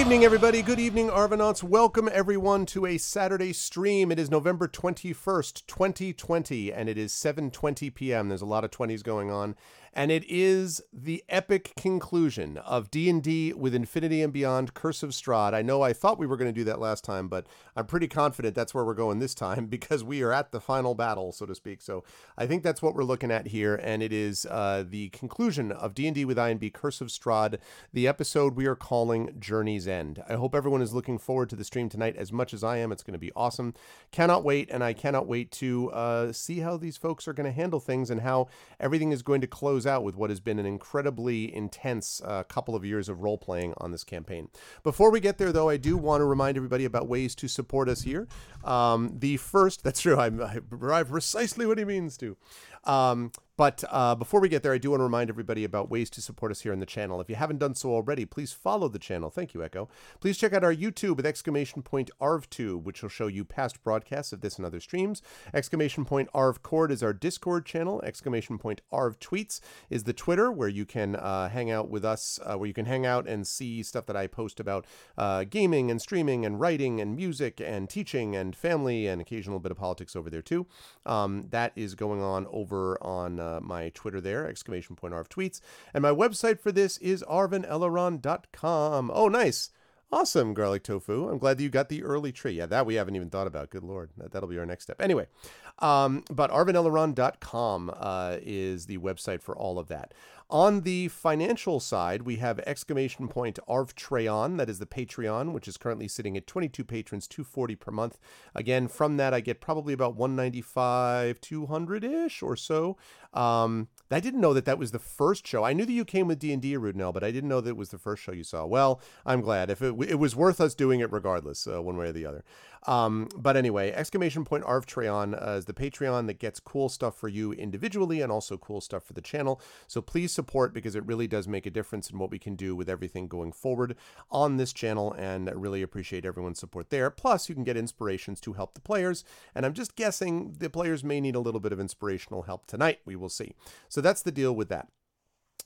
evening, everybody. Good evening, Arvanauts. Welcome, everyone, to a Saturday stream. It is November 21st, 2020, and it is 7.20 p.m. There's a lot of 20s going on and it is the epic conclusion of D&D with Infinity and Beyond Curse of Strahd. I know I thought we were going to do that last time, but I'm pretty confident that's where we're going this time because we are at the final battle, so to speak. So I think that's what we're looking at here, and it is uh, the conclusion of D&D with INB Curse of Strahd, the episode we are calling Journey's End. I hope everyone is looking forward to the stream tonight as much as I am. It's going to be awesome. Cannot wait, and I cannot wait to uh, see how these folks are going to handle things and how everything is going to close close out with what has been an incredibly intense uh, couple of years of role playing on this campaign. Before we get there, though, I do want to remind everybody about ways to support us here. Um, the first, that's true, I, I precisely what he means to. Um, but uh, before we get there, I do want to remind everybody about ways to support us here on the channel. If you haven't done so already, please follow the channel. Thank you, Echo. Please check out our YouTube with exclamation point ArvTube, which will show you past broadcasts of this and other streams. Exclamation point ArvCord is our Discord channel. Exclamation point Arv Tweets is the Twitter where you can uh, hang out with us, uh, where you can hang out and see stuff that I post about uh, gaming and streaming and writing and music and teaching and family and occasional bit of politics over there too. Um, that is going on over on uh, my Twitter there, exclamation point Arv tweets. And my website for this is arvaneleron.com. Oh, nice. Awesome, garlic tofu. I'm glad that you got the early tree. Yeah, that we haven't even thought about. Good lord, that, will be our next step. Anyway, um, but arvaneleron.com uh, is the website for all of that. On the financial side, we have exclamation point Arvtreon, that is the Patreon, which is currently sitting at 22 patrons, 240 per month. Again, from that I get probably about 195, 200-ish or so. Um, I didn't know that that was the first show. I knew that you came with D&D, Rudnell, but I didn't know that it was the first show you saw. Well, I'm glad. If it, it was worth us doing it regardless, uh, one way or the other. Um, but anyway, exclamation point Arvtreon uh, is the Patreon that gets cool stuff for you individually and also cool stuff for the channel. So please support because it really does make a difference in what we can do with everything going forward on this channel. And I really appreciate everyone's support there. Plus, you can get inspirations to help the players. And I'm just guessing the players may need a little bit of inspirational help tonight. We will see. So that's the deal with that.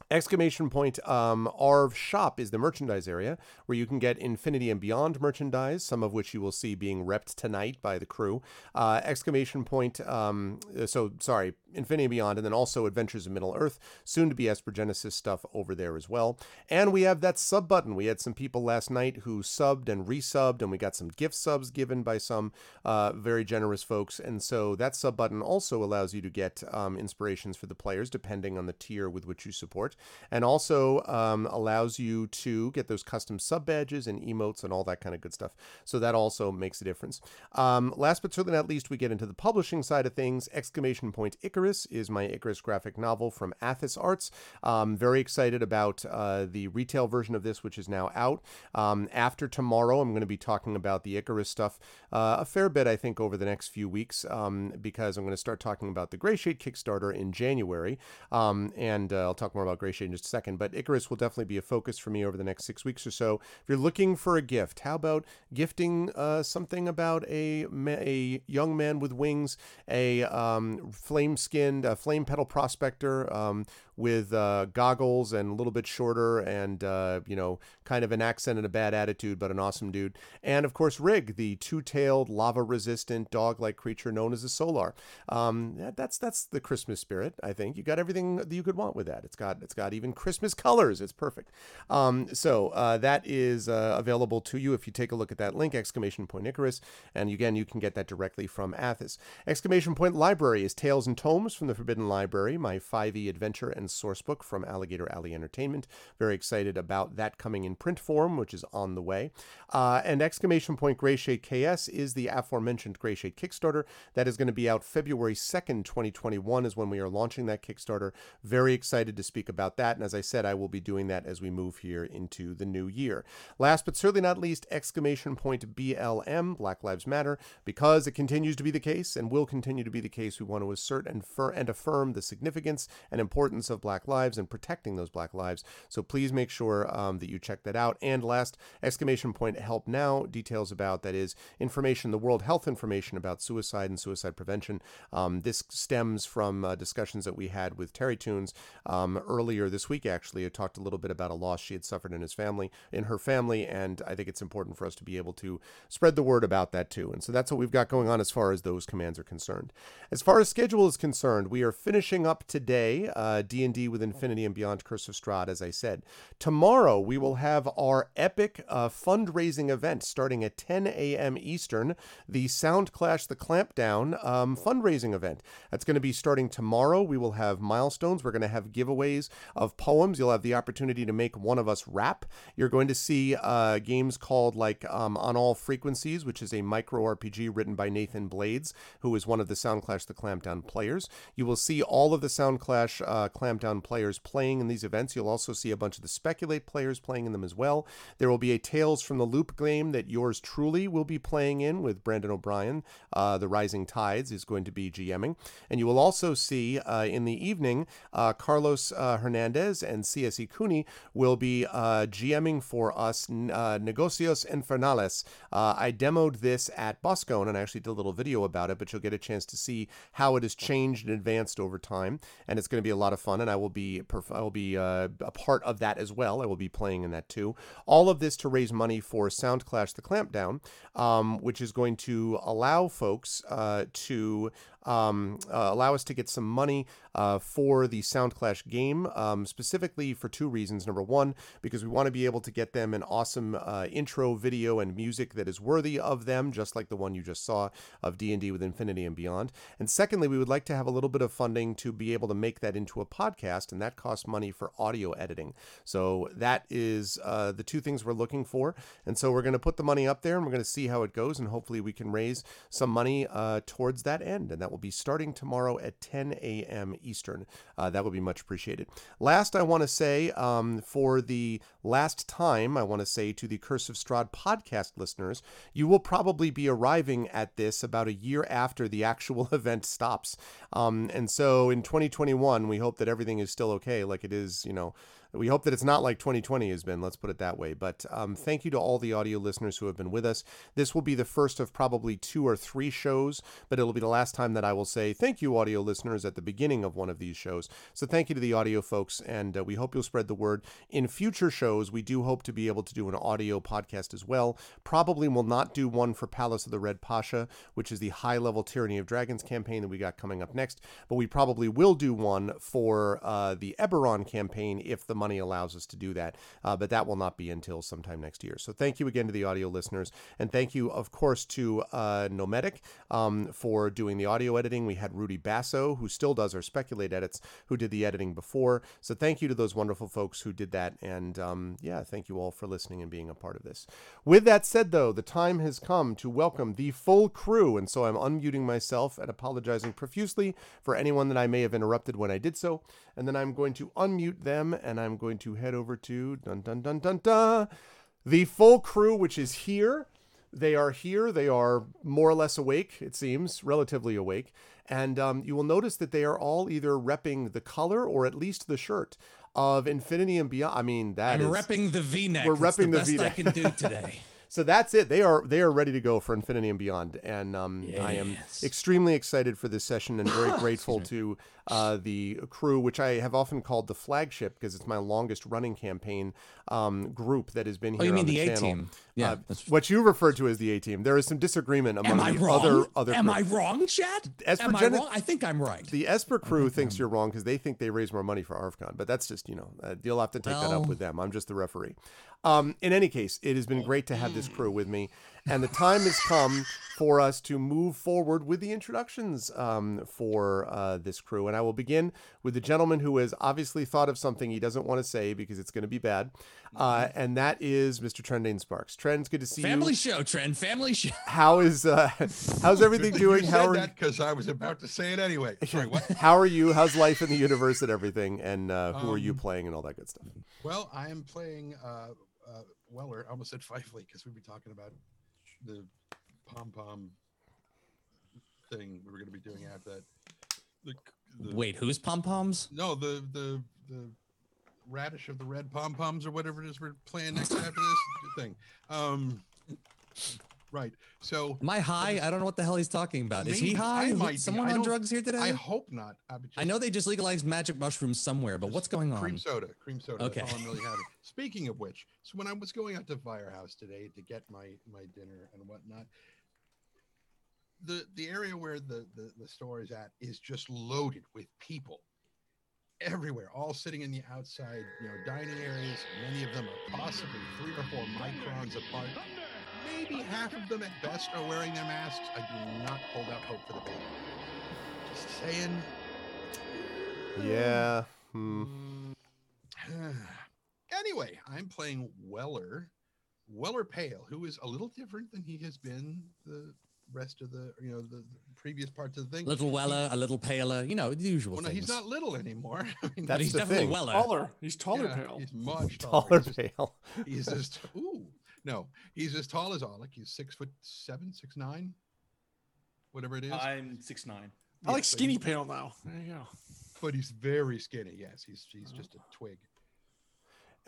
Exclamation point um, Arv Shop is the merchandise area where you can get Infinity and Beyond merchandise, some of which you will see being repped tonight by the crew. Uh, exclamation point, um, so sorry, Infinity and Beyond, and then also Adventures of Middle Earth, soon to be Genesis stuff over there as well. And we have that sub button. We had some people last night who subbed and resubbed, and we got some gift subs given by some uh, very generous folks. And so that sub button also allows you to get um, inspirations for the players depending on the tier with which you support, and also um, allows you to get those custom sub badges and emotes and all that kind of good stuff. So that also makes a difference. Um, last but certainly not least, we get into the publishing side of things. Exclamation point Icarus is my Icarus graphic novel from Athos Arts. Um, very excited about uh, the retail version of this, which is now out. Um, after tomorrow, I'm going to be talking about the Icarus stuff uh, a fair bit, I think, over the next few weeks, um, because I'm going to start talking about the Greyshade Kickstarter in January. Um, and uh, I'll talk more about in just a second. But Icarus will definitely be a focus for me over the next six weeks or so. If you're looking for a gift, how about gifting uh, something about a, a young man with wings, a um, flame skinned, uh, flame petal prospector um, with uh, goggles and a little bit shorter and, uh, you know, kind of an accent and a bad attitude, but an awesome dude. And of course, Rig, the two tailed, lava resistant, dog like creature known as a Solar. Um, that's that's the Christmas spirit, I think. You got everything that you could want with that. It's got it's got even Christmas colors. It's perfect. Um, so uh, that is uh, available to you if you take a look at that link, exclamation point Icarus. And again, you can get that directly from Athos. Exclamation point library is Tales and Tomes from the Forbidden Library, my 5e adventure and sourcebook from Alligator Alley Entertainment. Very excited about that coming in print form, which is on the way. Uh, and exclamation point Greyshade KS is the aforementioned Greyshade Kickstarter. That is going to be out February 2nd, 2021 is when we are launching that Kickstarter. Very excited to speak about that. And as I said, I will be doing that as we move here into the new year. Last but certainly not least, exclamation point BLM, Black Lives Matter, because it continues to be the case and will continue to be the case. We want to assert and, and affirm the significance and importance of Black lives and protecting those Black lives. So please make sure um, that you check that out. And last, exclamation point help now details about that is information, the World Health information about suicide and suicide prevention. Um, this stems from uh, discussions that we had with Terry Tunes um, earlier this week, actually, had talked a little bit about a loss she had suffered in his family, in her family, and I think it's important for us to be able to spread the word about that too. And so that's what we've got going on as far as those commands are concerned. As far as schedule is concerned, we are finishing up today uh, D&D with Infinity and Beyond Curse of Strahd, as I said. Tomorrow, we will have our epic uh, fundraising event starting at 10 a.m. Eastern, the Sound Clash the Clampdown um, fundraising event. That's going to be starting tomorrow. We will have milestones. We're going to have giveaways of poems. You'll have the opportunity to make one of us rap. You're going to see uh, games called like um, On All Frequencies, which is a micro RPG written by Nathan Blades, who is one of the Soundclash the Clampdown players. You will see all of the Soundclash uh, Clampdown players playing in these events. You'll also see a bunch of the Speculate players playing in them as well. There will be a Tales from the Loop game that yours truly will be playing in with Brandon O'Brien. Uh, the Rising Tides is going to be GMing. And you will also see uh, in the evening, uh, Carlos Hernandez and CSE Cooney will be uh, GMing for us uh, Negocios Infernales. Uh, I demoed this at Boscone and I actually did a little video about it, but you'll get a chance to see how it has changed and advanced over time. And it's going to be a lot of fun, and I will be perf- I will be uh, a part of that as well. I will be playing in that too. All of this to raise money for Soundclash the Clampdown, um, which is going to allow folks to um, uh, allow us to get some money uh, for the Soundclash game, um, specifically for two reasons. Number one, because we want to be able to get them an awesome uh, intro video and music that is worthy of them, just like the one you just saw of D&D with Infinity and Beyond. And secondly, we would like to have a little bit of funding to be able to make that into a podcast, and that costs money for audio editing. So that is uh, the two things we're looking for. And so we're going to put the money up there, and we're going to see how it goes, and hopefully we can raise some money uh, towards that end, and that be starting tomorrow at 10 a.m. Eastern. Uh, that would be much appreciated. Last, I want to say um, for the last time, I want to say to the Curse of Strahd podcast listeners, you will probably be arriving at this about a year after the actual event stops. Um, and so in 2021, we hope that everything is still okay, like it is, you know, we hope that it's not like 2020 has been. Let's put it that way. But um, thank you to all the audio listeners who have been with us. This will be the first of probably two or three shows, but it'll be the last time that I will say thank you, audio listeners, at the beginning of one of these shows. So thank you to the audio folks, and uh, we hope you'll spread the word. In future shows, we do hope to be able to do an audio podcast as well. Probably will not do one for Palace of the Red Pasha, which is the high level Tyranny of Dragons campaign that we got coming up next, but we probably will do one for uh, the Eberron campaign if the money allows us to do that. Uh, but that will not be until sometime next year. So thank you again to the audio listeners. And thank you, of course, to uh, Nomedic um, for doing the audio editing. We had Rudy Basso, who still does our Speculate edits, who did the editing before. So thank you to those wonderful folks who did that. And um, yeah, thank you all for listening and being a part of this. With that said, though, the time has come to welcome the full crew. And so I'm unmuting myself and apologizing profusely for anyone that I may have interrupted when I did so. And then I'm going to unmute them and I'm going to head over to dun dun dun dun dun the full crew, which is here. They are here. They are more or less awake, it seems, relatively awake. And um, you will notice that they are all either repping the color or at least the shirt of Infinity and Beyond. I mean, that I'm is- repping the V-neck. We're repping the I V-neck. can do today. So that's it. They are they are ready to go for Infinity and Beyond, and um, I am extremely excited for this session and very grateful to uh, the crew, which I have often called the flagship because it's my longest running campaign um, group that has been here Oh, you mean the, the A team? Yeah, Uh, what you refer to as the A team. There is some disagreement among Am the wrong? other other. Am. I wrong, Chad? As Am for I Gen- wrong? I think I'm right. The Esper crew thinks you're wrong because they think they raise more money for ARFCON, but that's just, you know, uh, you'll have to take that up with them. I'm just the referee. Um, in any case, it has been great to have this crew with me, and the time has come for us to move forward with the introductions um, for uh, this crew. And I will begin with the gentleman who has obviously thought of something he doesn't want to say because it's going to be bad, uh, and that is Mr. Trendane Sparks. Trends, good to see Family you. Family show, Trend. Family show. How is uh, how's everything Good doing? You How said are because I was about to say it anyway. Sorry, what? how are you? How's life in the universe and everything? And uh, who are you Um, playing and all that good stuff? Well, I am playing uh, uh, Weller. I almost said Fifely because we'd be talking about the pom pom thing we were going to be doing after that. The, the, Wait, who's pom poms? no, the the the radish of the red pom poms or whatever it is we're playing next after this thing. Um, Right. So I high? I don't know what the hell he's talking about. Is he high? Is someone on drugs here today? I hope not. I, would I know they just legalized magic mushrooms somewhere, but what's going on? cream soda. Cream soda. That's Okay. all I'm really having. Speaking of which, so when I was going out to Firehouse today to get my my dinner and whatnot, the the area where the, the the store is at is just loaded with people everywhere, all sitting in the outside, you know, dining areas. Many of them are possibly three or four microns apart. Maybe half of them at best are wearing their masks. I do not hold out hope for the baby. Just saying. Yeah. Hmm. anyway, I'm playing Weller, Weller Pale, who is a little different than he has been the rest of the, you know, the, the previous parts of the thing. little weller, a little paler, you know, the usual Well, no, things. he's not little anymore. I mean, but That's he's the definitely thing. weller. Taller. He's taller, yeah, pale. He's much taller. Taller He's just, pale. he's just ooh no, he's as tall as Alec. He's six foot seven, six nine, whatever it is. I'm six nine. I like skinny he's- pale now. There you go. but he's very skinny. Yes, he's he's just a twig.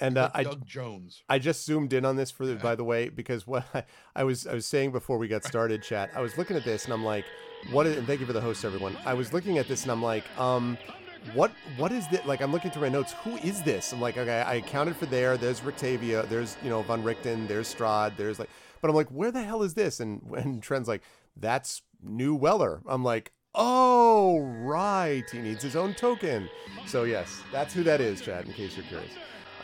And uh, Like I Doug Jones. I just zoomed in on this for the, Yeah. by the way, because what I, I was I was saying before we got started, chat. I was looking at this and I'm like, what is? And thank you for the host, everyone. I was looking at this and I'm like, um, what what is this? Like I'm looking through my notes. Who is this? I'm like, okay, I accounted for there. There's Rictavio. There's you know Van Richten. There's Strahd. There's like, but I'm like, where the hell is this? And when Trent's like, that's New Weller. I'm like. Oh right, he needs his own token. So yes, that's who that is, Chad. In case you're curious.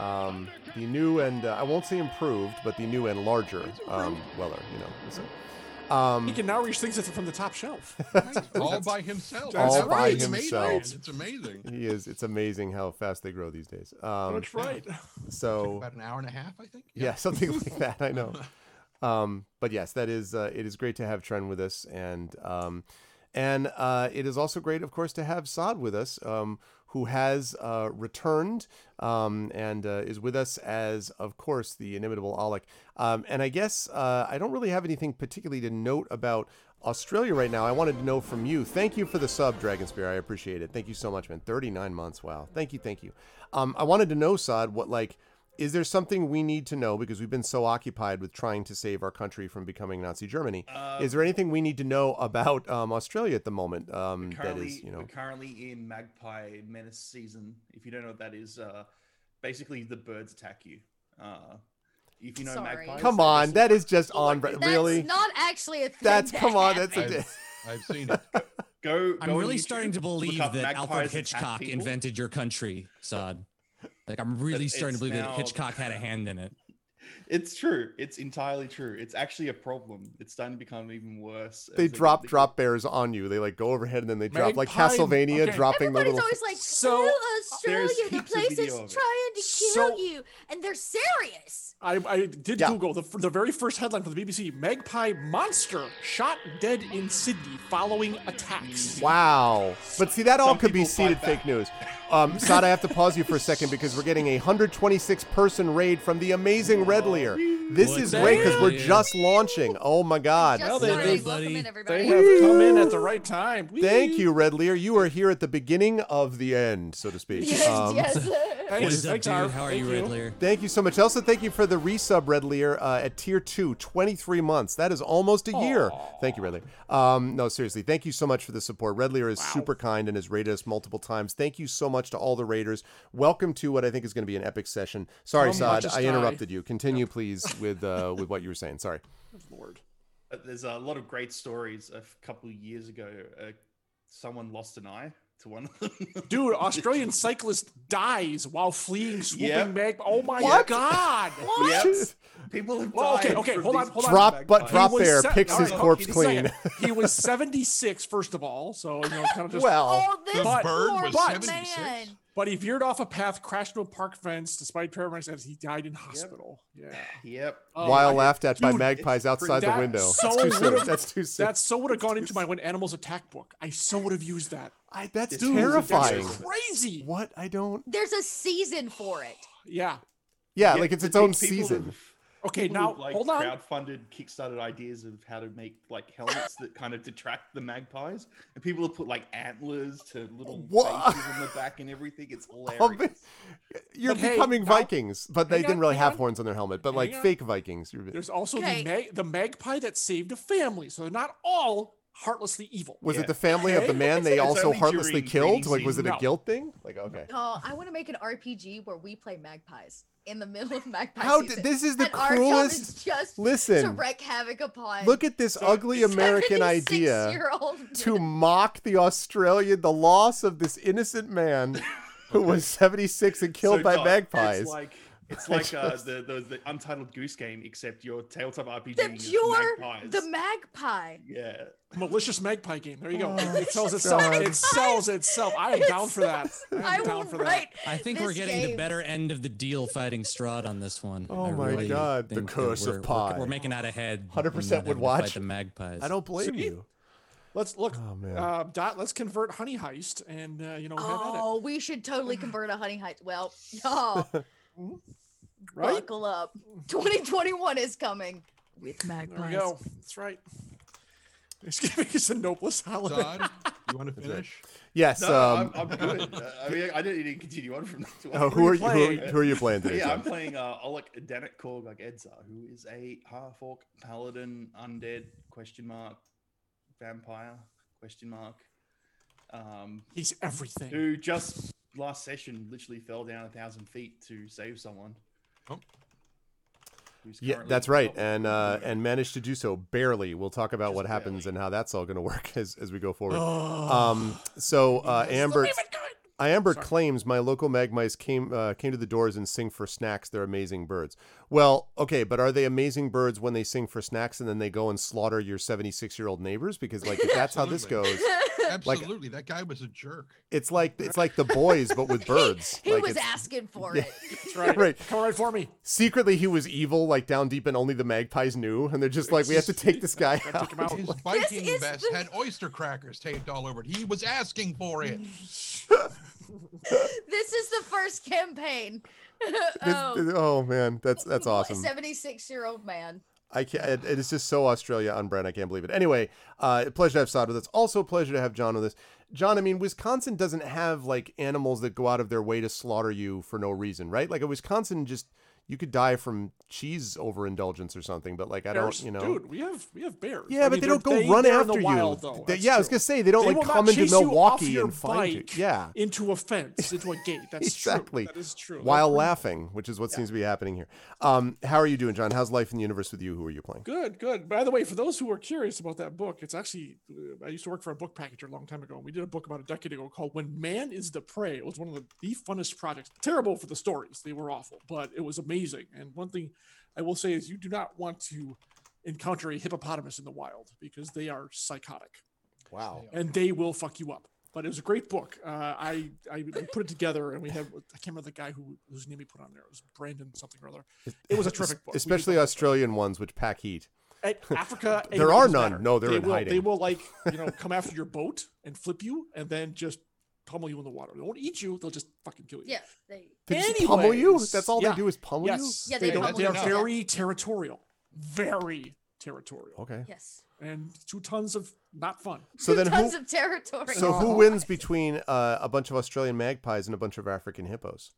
Um, the new and uh, I won't say improved, but the new and larger um, Weller. You know. So, um, He can now reach things from the top shelf. all by himself. That's All by right. It's amazing. himself. It's amazing. he is. It's amazing how fast they grow these days. Um, That's right. so About an hour and a half, I think. yeah, something like that. I know. Um, but yes, that is. Uh, it is great to have Tren with us, and um, and uh, it is also great, of course, to have Saad with us, um, who has uh, returned um, and uh, is with us as, of course, the inimitable Alec. Um, and I guess uh, I don't really have anything particularly to note about. Australia right now. I wanted to know from you. Thank you for the sub, Dragon Spear. I appreciate it. Thank you so much, man. 39 months. Wow. Thank you. Thank you. Um, I wanted to know, Saad, what like is there something we need to know because we've been so occupied with trying to save our country from becoming Nazi Germany? is there anything we need to know about um, Australia at the moment? Um, that Currently, is, you know, we're currently in Magpie Menace season. If you don't know what that is, uh, basically the birds attack you. Uh, if you know Sorry. magpies, come on, that is just on. That's really, not actually a thing. that's that come on. That's a. happens. I've seen it. Go. I'm really YouTube, starting to believe that Alfred Hitchcock invented your country, Sod. Like I'm really But starting to it's believe that Hitchcock had a hand in it. It's true. It's entirely true. It's actually a problem. It's starting to become even worse. they drop get- drop bears on you. They like go overhead and then they drop like Magpie- Castlevania okay. dropping the Everybody's little. always like, So- "Oh, Australia, the place is trying to kill So- you," and they're serious. I, I did Yeah. Google the, the very first headline for the BBC Magpie monster shot dead in Sydney following attacks. Wow. But see, that all Some could be seeded fake news. Um, Sad, I have to pause you for a second because we're getting a 126 person raid from the amazing Red Lear. This What's is great because we're just launching. Oh my God. Just Well, they- started. they- Welcome in, everybody. They have come in at the right time. Thank you, Red Lear. You are here at the beginning of the end, so to speak. Yes, Um, yes. Thanks, What is up, dude? How are Thank you, Red Lear? Thank you so much. Also, thank you for the resub, Red Lear, uh, at tier two, 23 months. That is almost a year. Thank you, Red Lear. Um, no, seriously, thank you so much for the support. Red Lear is super kind and has rated us multiple times. Thank you so much to all the raiders. Welcome to what I think is going to be an epic session. Sorry, Come Saad, I interrupted you. Continue, please, with uh, with what you were saying. Sorry. Lord. There's a lot of great stories. A couple of years ago, uh, someone lost an eye to one of them. Dude, Australian cyclist dies while fleeing swooping Yep. mag. Oh my What? god! Yep. People have Well, okay, died okay, from hold on, these hold on. Drop, but drop He was se- picks all his right, corpse clean. he was 76, first of all, so you know, kind of just. well, oh, this But- bird poor was but- 76? Man. but he veered off a path, crashed into a park fence, despite paramedics as he died in hospital. Yeah. Yep. Oh, while I- laughed at by magpies outside the window. so That's too soon. That's too soon. That so would have gone into my When Animals Attack book. I so would have used that. I, that's Dude, terrifying. That's crazy. What? I don't. There's a season for it. Yeah. Yeah, Yeah, like it's its own season. have- Okay, now with, like hold on. crowdfunded, kickstarted ideas of how to make like helmets that kind of detract the magpies, and people have put like antlers to little What? faces on the back and everything. It's hilarious. man. You're But hey, becoming now- Vikings, but they didn't on, really have on. horns on their helmet, but like on. fake Vikings. There's also Okay. the mag- the magpie that saved a family, so they're not all heartlessly evil. Was Yeah. it the family of the man they also heartlessly killed? Like, was it season. a No. guilt thing? Like, okay. Oh, I want to make an RPG where we play magpies in the middle of magpie How d- season. this is the and cruelest- is just to Listen, wreak havoc upon. look at this ugly American idea to mock the Australian, the loss of this innocent man who was 76 and killed So, by Doc, magpies. It's like it's like uh, the, the the Untitled Goose Game, except your tabletop RPG the is pure, magpies. the magpie. yeah. malicious magpie game. There you go. Oh, it sells itself. God. It sells itself. I am down for that. I am I down for write. I think we're this getting the better end of the deal fighting Strahd on this one. Oh I my really God, the curse of we're- we're- We're, making out ahead. 100% would watch. Fight the magpies. I don't blame See? you. Let's look. Oh, man. Uh, Dot. Let's convert Honey Heist and uh, you know have at it. Oh, we should totally convert a honey heist. Well, y'all, Right. buckle up. 2021 is coming with There magpies. we go. That's right. It's giving us a noblest holiday. Zod, you want to finish? Yes. No, um, I'm, I'm good. Uh, I mean, I didn't need to continue on from that. to oh, one. who are you? Who are, playing? who are you playing today? yeah, I'm playing uh, Oleg Danik Korgak Edza, who is a half orc paladin, undead question mark vampire question mark, um, He's everything. who just last session literally fell down a thousand feet to save someone. Oh. Yeah, that's right, and uh, and managed to do so barely. We'll talk about Just what happens barely. and how that's all going to work as as we go forward. Oh. Um, so uh, Amber, Leave it good. Amber Sorry. claims my local magpies came uh, came to the doors and sing for snacks. They're amazing birds. Well, okay, but are they amazing birds when they sing for snacks and then they go and slaughter your seventy six year old neighbors? Because like if that's how this goes, Absolutely. that guy was a jerk. it's like it's like the boys but with birds. He Like, was asking for Yeah. it. That's right. Right. Come right for me. Secretly, he was evil, like down deep, and only the magpies knew. And they're just like, we have to take this guy out. take him out. His Viking is vest the- had oyster crackers taped all over it. He was asking for it. this is the first campaign. This- oh, oh man, that's that's awesome. 76 year old man. I can't. It, it is just so Australia on brand. I can't believe it. Anyway, uh, pleasure to have Sod with us. Also, a pleasure to have John with us. John, I mean, Wisconsin doesn't have like animals that go out of their way to slaughter you for no reason, right? Like a Wisconsin, just you could die from cheese overindulgence or something. But like, I don't, you know. Dude, we have we have bears. Yeah, I but mean, they don't go they're- run they're in the after you. wild, though. They- yeah, I was gonna say they don't They like come into chase you off Milwaukee and find you. Yeah, into a fence, into a gate. That's exactly. true. That is true. While laughing, which is what seems to be happening here. Um, how are you doing, John? How's life in the universe with you? Who are you playing? Good, good. By the way, for those who are curious about that book, it's actually uh, I used to work for a book packager a long time ago. and We did a book about a decade ago called "When Man Is the Prey." It was one of the, the funnest projects. Terrible for the stories; they were awful, but it was amazing. And one thing I will say is, you do not want to encounter a hippopotamus in the wild because they are psychotic Wow. and they will fuck you up. But it was a great book. Uh, I I we put it together, and we had I can't remember the guy who whose name we put on there. It was Brandon something or other. It was a terrific book. Especially the- Australian ones, which pack heat. at Africa. There are none. matter. No, they're they in will, They will like you know come after your boat and flip you, and then just pummel you in the water. They won't eat you. They'll just fucking kill you. Yeah, they. They just pummel you? That's all yeah. they do is pummel Yes. Yeah, they, they don't. pummel They are you. very territorial. Very territorial. Okay. Yes. And two tons of not fun. So then who? Tons of territory. So who Oh. wins between uh, a bunch of Australian magpies and a bunch of African hippos?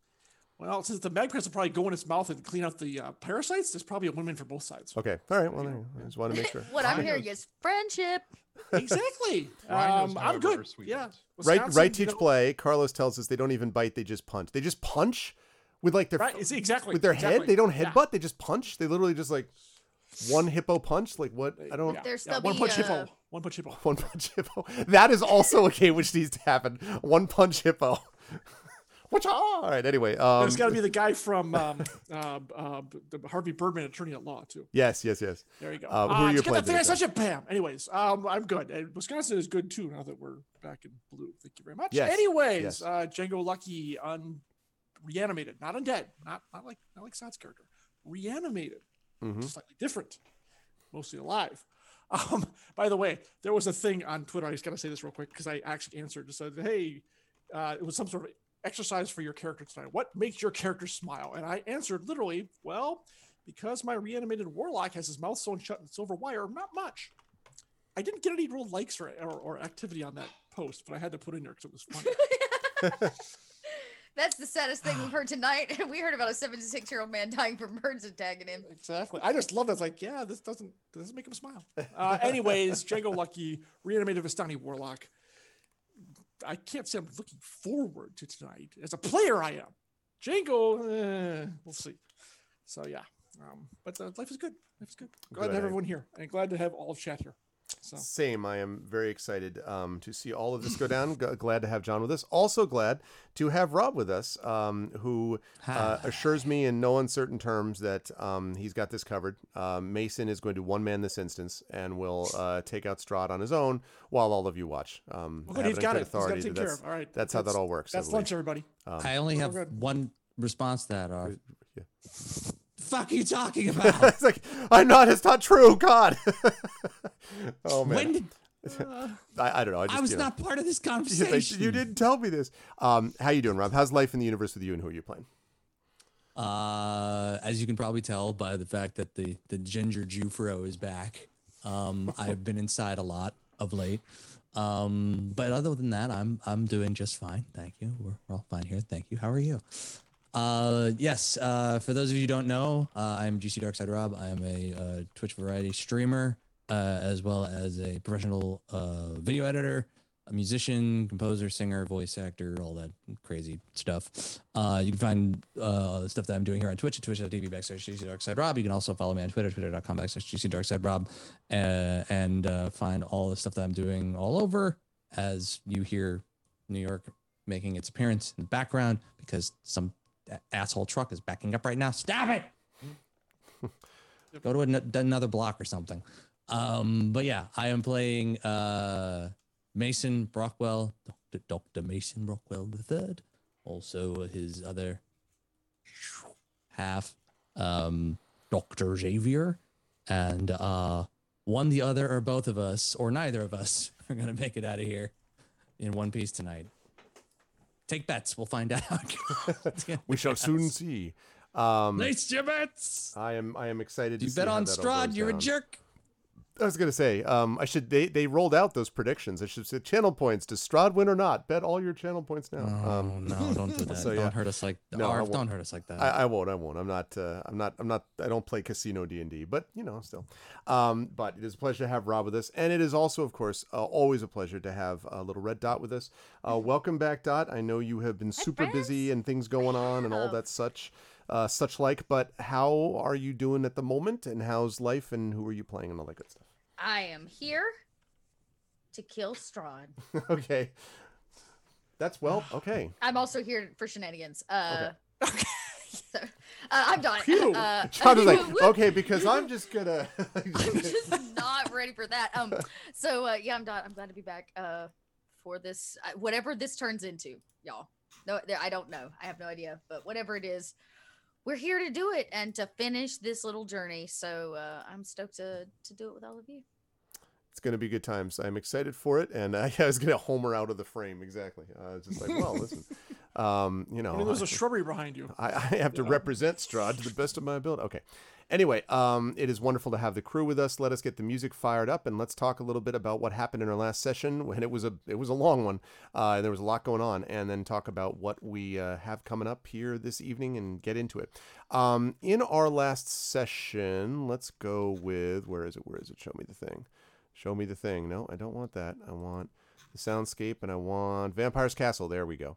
Well, since the magpies will probably go in its mouth and clean out the uh, parasites, there's probably a win-win for both sides. Okay. All right. Well, there. I just want to make sure. what I'm hearing is friendship. Exactly. Um, I'm good. Yeah. ones. Right. Wisconsin, Right. you Teach know- play. Carlos tells us they don't even bite. They just punch. They just punch with like their Right. Exactly with their head. They don't Yeah. headbutt. They just punch. They literally just like one hippo punch. Like what? I don't. Yeah. Their yeah, one punch uh, hippo. One punch hippo. One punch hippo. That is also a game which needs to happen. One punch hippo. Which all right. Anyway. Um, There's got to be the guy from um, uh, uh, the Harvey Birdman attorney at law too. yes. Yes. Yes. There you go. Uh, who Ah, are you just get playing that thing I today, sent you, Pam. Anyways, um, I'm good. And Wisconsin is good too now that we're back in blue. Thank you very much. Yes, Anyways, yes. uh, Django Lucky un reanimated, not undead, not not like not like Sod's character, reanimated, Mhm. slightly different, mostly alive. Um, by the way, there was a thing on Twitter. I just gotta say this real quick because I actually answered. It said, "Hey, uh, it was some sort of exercise for your character tonight. What makes your character smile?" And I answered literally, "Well, because my reanimated warlock has his mouth sewn shut in silver wire, not much. I didn't get any real likes or, or, or activity on that post, but I had to put in there because it was funny. That's the saddest thing we've heard tonight. we heard about a 76 year old man dying from birds attacking him. Exactly. I just love that. It's like, yeah, this doesn't doesn't make him smile. Uh, anyways, Django Lucky, reanimated Vistani Warlock. I can't say I'm looking forward to tonight. As a player, I am. Django, eh, we'll see. So yeah, um, but uh, life is good. Life is good. Glad Good. to have everyone here, and glad to have all of chat here. So Same. I am very excited um, to see all of this go down. G- glad to have John with us. Also glad to have Rob with us, um, who uh, assures me in no uncertain terms that um, he's got this covered. Um, Mason is going to one man this instance and will uh, take out Strahd on his own while all of you watch. Um, well, I good, have he's an got it. He's got to take care that's- of. All right, that's how that all works, I That's believe. lunch, everybody. I only have one response to that. Arv. Yeah. Fuck you talking about? it's like I'm not. It's not true. God. oh man. when did I, I don't know. I, just, I was you know. not part of this conversation? you didn't tell me this. Um, how you doing, Rob? How's life in the universe with you, and who are you playing? Uh, as you can probably tell by the fact that the the ginger Jufro is back. Um, I've been inside a lot of late. Um, but other than that, I'm I'm doing just fine. Thank you. We're, we're all fine here. Thank you. How are you? Uh, yes. Uh, for those of you who don't know, uh, I'm GC Darkside Rob. I am a uh, Twitch variety streamer, uh, as well as a professional video editor, a musician, composer, singer, voice actor, all that crazy stuff. You can find the stuff that I'm doing here on Twitch at twitch.tv backslash GC Darkside Rob. You can also follow me on Twitter, twitter.com backslash GC Darkside Rob, and find all the stuff that I'm doing all over as you hear New York making its appearance in the background because some a- asshole truck is backing up right now. Stop it! Go to an- another block or something. Um, but yeah, I am playing uh, Mason Brockwell, Dr. Dr. Mason Brockwell the third. Also, his other half, um, Dr. Xavier, and uh, one, the other, or both of us, or neither of us are gonna make it out of here in one piece tonight. Take bets. We'll find out. We shall soon see. Um, Place your bets. I am. I am excited. To see You bet on Strahd. You're down. a jerk. I was gonna say. Um, I should. They they rolled out those predictions. I should say channel points. Does Strahd win or not? Bet all your channel points now. Oh um, no! Don't do that. so, yeah. Don't hurt us like No, I won't. Don't hurt us like that. I, I won't. I won't. I'm not. Uh, I'm not. I'm not. I don't play casino D and D, but you know, still. Um, but it is a pleasure to have Rob with us, and it is also, of course, uh, always a pleasure to have uh, little Red Dot with us. Uh, welcome back, Dot. I know you have been super busy and things going on and all have. that such, uh, such like. But how are you doing at the moment, and how's life, and who are you playing, and all that good stuff? I am here to kill Strahd. okay. That's well. Okay. I'm also here for shenanigans. Uh, so, uh, I'm done. Phew. Uh, John was like, okay, because I'm just gonna. I'm just not ready for that. Um, so uh, yeah, I'm done. I'm glad to be back. Uh, for this, uh, whatever this turns into, y'all. No, there- I don't know. I have no idea. But whatever it is, we're here to do it and to finish this little journey. So uh, I'm stoked to to do it with all of you. It's going to be good times. I'm excited for it, and I, I was going to homer out of the frame exactly. I was just like, well, listen, um, you know, I mean, there's a shrubbery behind you. I, I have to represent Strahd to the best of my ability. Okay. Anyway, um, it is wonderful to have the crew with us. Let us get the music fired up, and let's talk a little bit about what happened in our last session. When it was a it was a long one, uh, and there was a lot going on, and then talk about what we uh, have coming up here this evening and get into it. Um, in our last session, let's go with where is it? Where is it? Show me the thing. Show me the thing. No, I don't want that. I want the soundscape and I want Vampire's Castle. There we go.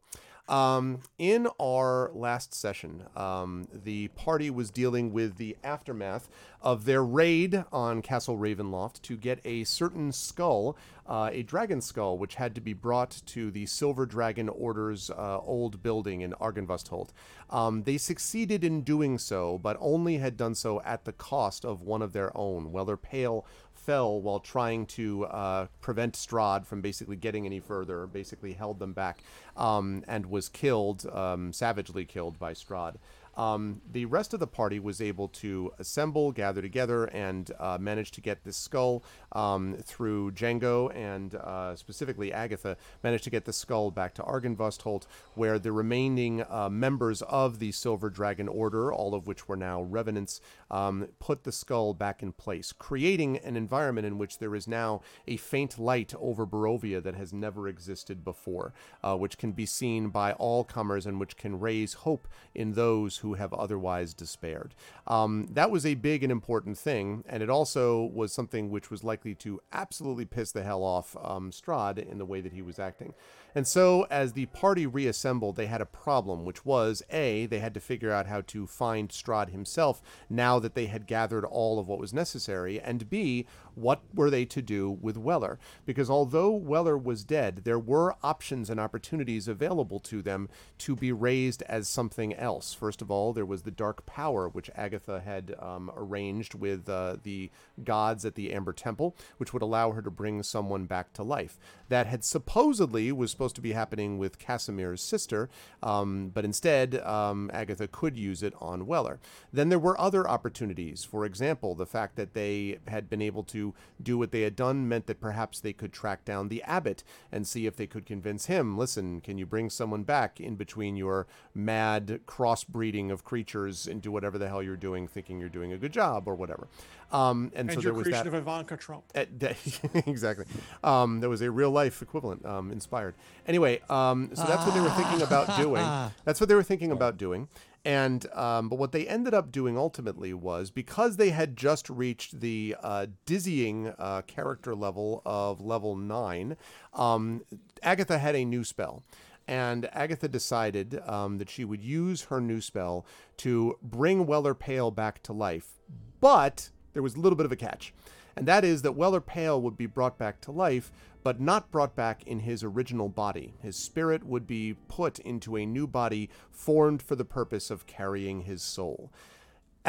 Um, in our last session, um, the party was dealing with the aftermath of their raid on Castle Ravenloft to get a certain skull, uh, a dragon skull, which had to be brought to the Silver Dragon Order's uh, old building in Argynvostholt. Um, they succeeded in doing so, but only had done so at the cost of one of their own. Weller Pale fell while trying to uh, prevent Strahd from basically getting any further, basically held them back, um, and was killed, um, savagely killed by Strahd. Um, the rest of the party was able to assemble, gather together, and uh, manage to get this skull um, through Django and uh, specifically Agatha managed to get the skull back to Argynvostholt, where the remaining uh, members of the Silver Dragon Order, all of which were now revenants, um, put the skull back in place, creating an environment in which there is now a faint light over Barovia that has never existed before, uh, which can be seen by all comers and which can raise hope in those who have otherwise despaired. Um, that was a big and important thing, and it also was something which was likely to absolutely piss the hell off um, Strahd in the way that he was acting. And so, as the party reassembled, they had a problem, which was A, they had to figure out how to find Strahd himself now that they had gathered all of what was necessary, and B, what were they to do with Weller? Because although Weller was dead, there were options and opportunities available to them to be raised as something else. First of all, there was the Dark Power, which Agatha had um, arranged with uh, the gods at the Amber Temple, which would allow her to bring someone back to life. That had supposedly was supposed to be happening with Kasimir's sister, um, but instead, um, Agatha could use it on Weller. Then there were other opportunities. For example, the fact that they had been able to do what they had done meant that perhaps they could track down the abbot and see if they could convince him listen, can you bring someone back in between your mad crossbreeding of creatures and do whatever the hell you're doing, thinking you're doing a good job or whatever? Um, and, And so your there was creation that. of Ivanka Trump. At, that- exactly. Um, there was a real life equivalent um, inspired. Anyway, um, so that's what they were thinking about doing. That's what they were thinking about doing. And um, but what they ended up doing ultimately was because they had just reached the uh, dizzying uh, character level of level nine, um, Agatha had a new spell. And Agatha decided um, that she would use her new spell to bring Weller Pale back to life. But there was a little bit of a catch. And that is that Weller Pale would be brought back to life, but not brought back in his original body. His spirit would be put into a new body formed for the purpose of carrying his soul.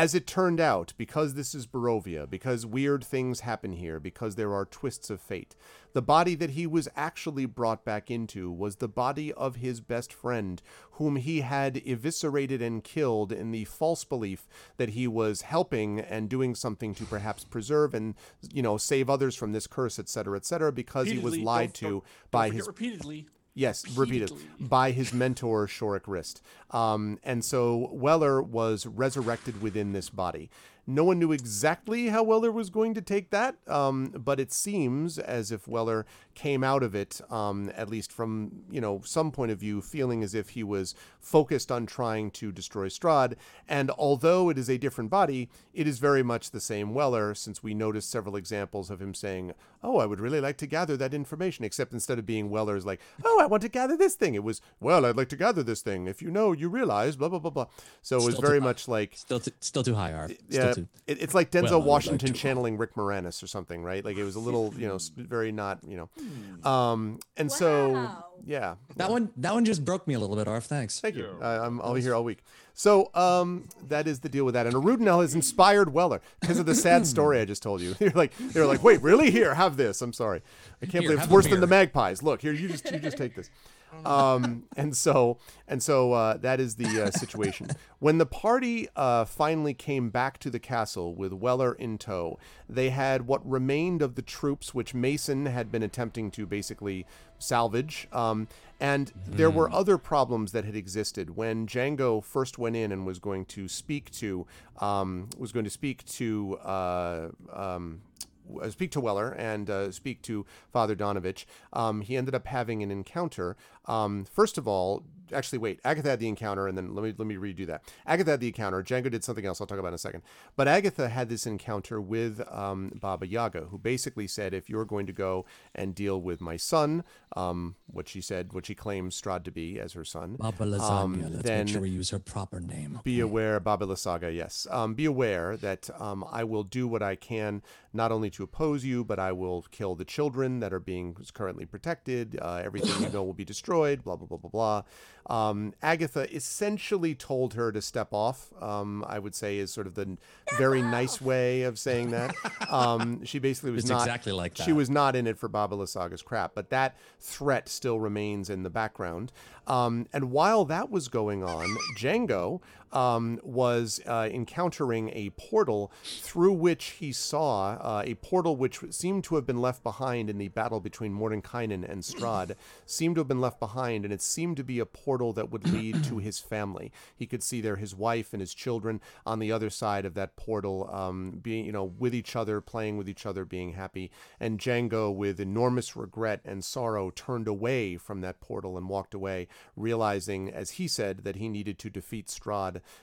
As it turned out, because this is Barovia, because weird things happen here, because there are twists of fate, the body that he was actually brought back into was the body of his best friend, whom he had eviscerated and killed in the false belief that he was helping and doing something to perhaps preserve and, you know, save others from this curse, etc., etc., because he was lied don't- to don't- don't by his repeatedly. Yes, repeated by his mentor Shorik Rist. Um, and so Weller was resurrected within this body. No one knew exactly how Weller was going to take that, um, but it seems as if Weller came out of it, um, at least from you know some point of view, feeling as if he was focused on trying to destroy Strahd. And although it is a different body, it is very much the same Weller, since we noticed several examples of him saying, "Oh, I would really like to gather that information," except instead of being Weller's like, "Oh, I want to gather this thing," it was, "Well, I'd like to gather this thing. If you know, you realize." Blah blah blah blah. So it was very much like Still, too, still too high, Arv. Still yeah, too. it, it's like Denzel Well, I would like Washington channeling Rick Moranis or something, right? Like it was a little, you know, very not, you know. Um, and so yeah, That one, that one just broke me a little bit, Arf, Thanks. Thank you. I, I'm, I'll be here all week. So um, that is the deal with that. And Arudinel has inspired Weller because of the sad story I just told you. They're like, they're like, wait, really? Here, have this. I'm sorry. I can't Here, believe it's a worse than the magpies. Look here, you just you just take this. Um, and so and so uh, that is the uh, situation. when the party uh, finally came back to the castle with Weller in tow, they had what remained of the troops, which Mason had been attempting to basically salvage. Um, and there were other problems that had existed when Django first went in and was going to speak to um, was going to speak to uh, um, speak to Weller and uh, speak to Father Donovich. Um, he ended up having an encounter. Um, first of all, actually, wait. Agatha had the encounter, and then let me let me redo that. Agatha had the encounter. Django did something else. I'll talk about in a second. But Agatha had this encounter with um, Baba Yaga, who basically said, "If you're going to go and deal with my son, um, what she said, what she claims Strahd to be as her son, Baba Lasagna. um, Let's then make sure we use her proper name. be aware, Baba Lysaga, yes. Um, be aware that um, I will do what I can, not only to oppose you, but I will kill the children that are being currently protected. Uh, everything you know will be destroyed, blah, blah, blah, blah, blah. Um, Agatha essentially told her to step off. Um, I would say is sort of the very nice way of saying that. Um, she basically was It's not exactly like that. She was not in it for Baba Lysaga's crap, but that threat still remains in the background. Um, and while that was going on, Django um, was uh, encountering a portal through which he saw uh, a portal which seemed to have been left behind in the battle between Mordenkainen and Strahd, seemed to have been left behind, and it seemed to be a portal that would lead to his family. He could see there his wife and his children on the other side of that portal, um, being you know with each other, playing with each other, being happy. And Django, with enormous regret and sorrow, turned away from that portal and walked away, realizing, as he said, that he needed to defeat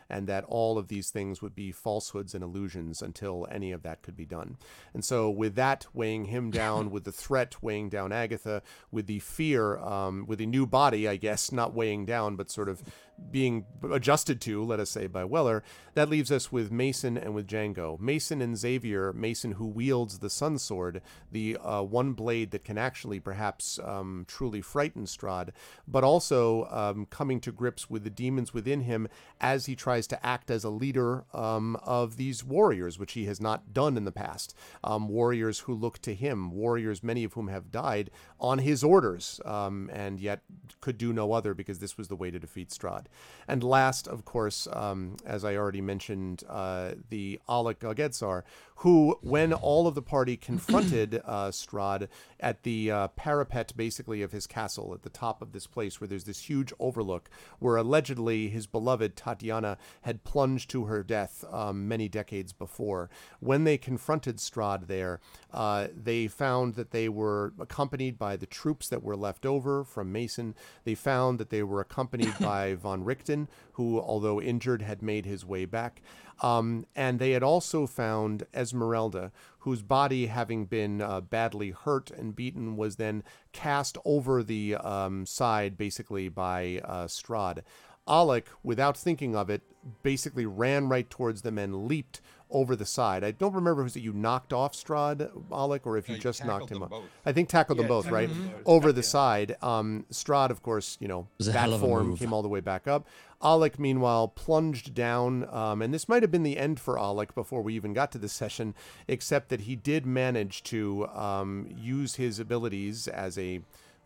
And that all of these things would be falsehoods and illusions until any of that could be done. And so, with that weighing him down, with the threat weighing down Agatha, with the fear, um, with the new body, I guess, not weighing down, but sort of being adjusted to, let us say, by Weller, that leaves us with Mason and with Django. Mason and Xavier, Mason who wields the Sun Sword, the uh, one blade that can actually perhaps um, truly frighten Strahd, but also um, coming to grips with the demons within him as he tries to act as a leader um, of these warriors, which he has not done in the past. Um, warriors who look to him, warriors many of whom have died on his orders, um, and yet could do no other because this was the way to defeat Strahd. And last, of course, um, as I already mentioned, uh, the Alec Gagedzar, who, when all of the party confronted uh, Strahd at the uh, parapet, basically, of his castle, at the top of this place where there's this huge overlook, where allegedly his beloved Tatiana had plunged to her death um, many decades before. When they confronted Strahd there, uh, they found that they were accompanied by the troops that were left over from Mason. They found that they were accompanied by von Richten, who, although injured, had made his way back. Um, and they had also found Esmeralda, whose body, having been uh, badly hurt and beaten, was then cast over the um, side, basically by uh, Strahd. Alec, without thinking of it, basically ran right towards them and leaped over the side. I don't remember if it was you knocked off Strahd Alec, or if you No, you just knocked him them off. both. I think tackled them both, tackled right? them both. Over the Yeah. side. Um, Strahd, of course, you know, that hell of a form move. came all the way back up. Alec, meanwhile, plunged down, um, and this might have been the end for Alec before we even got to this session, except that he did manage to um, use his abilities as a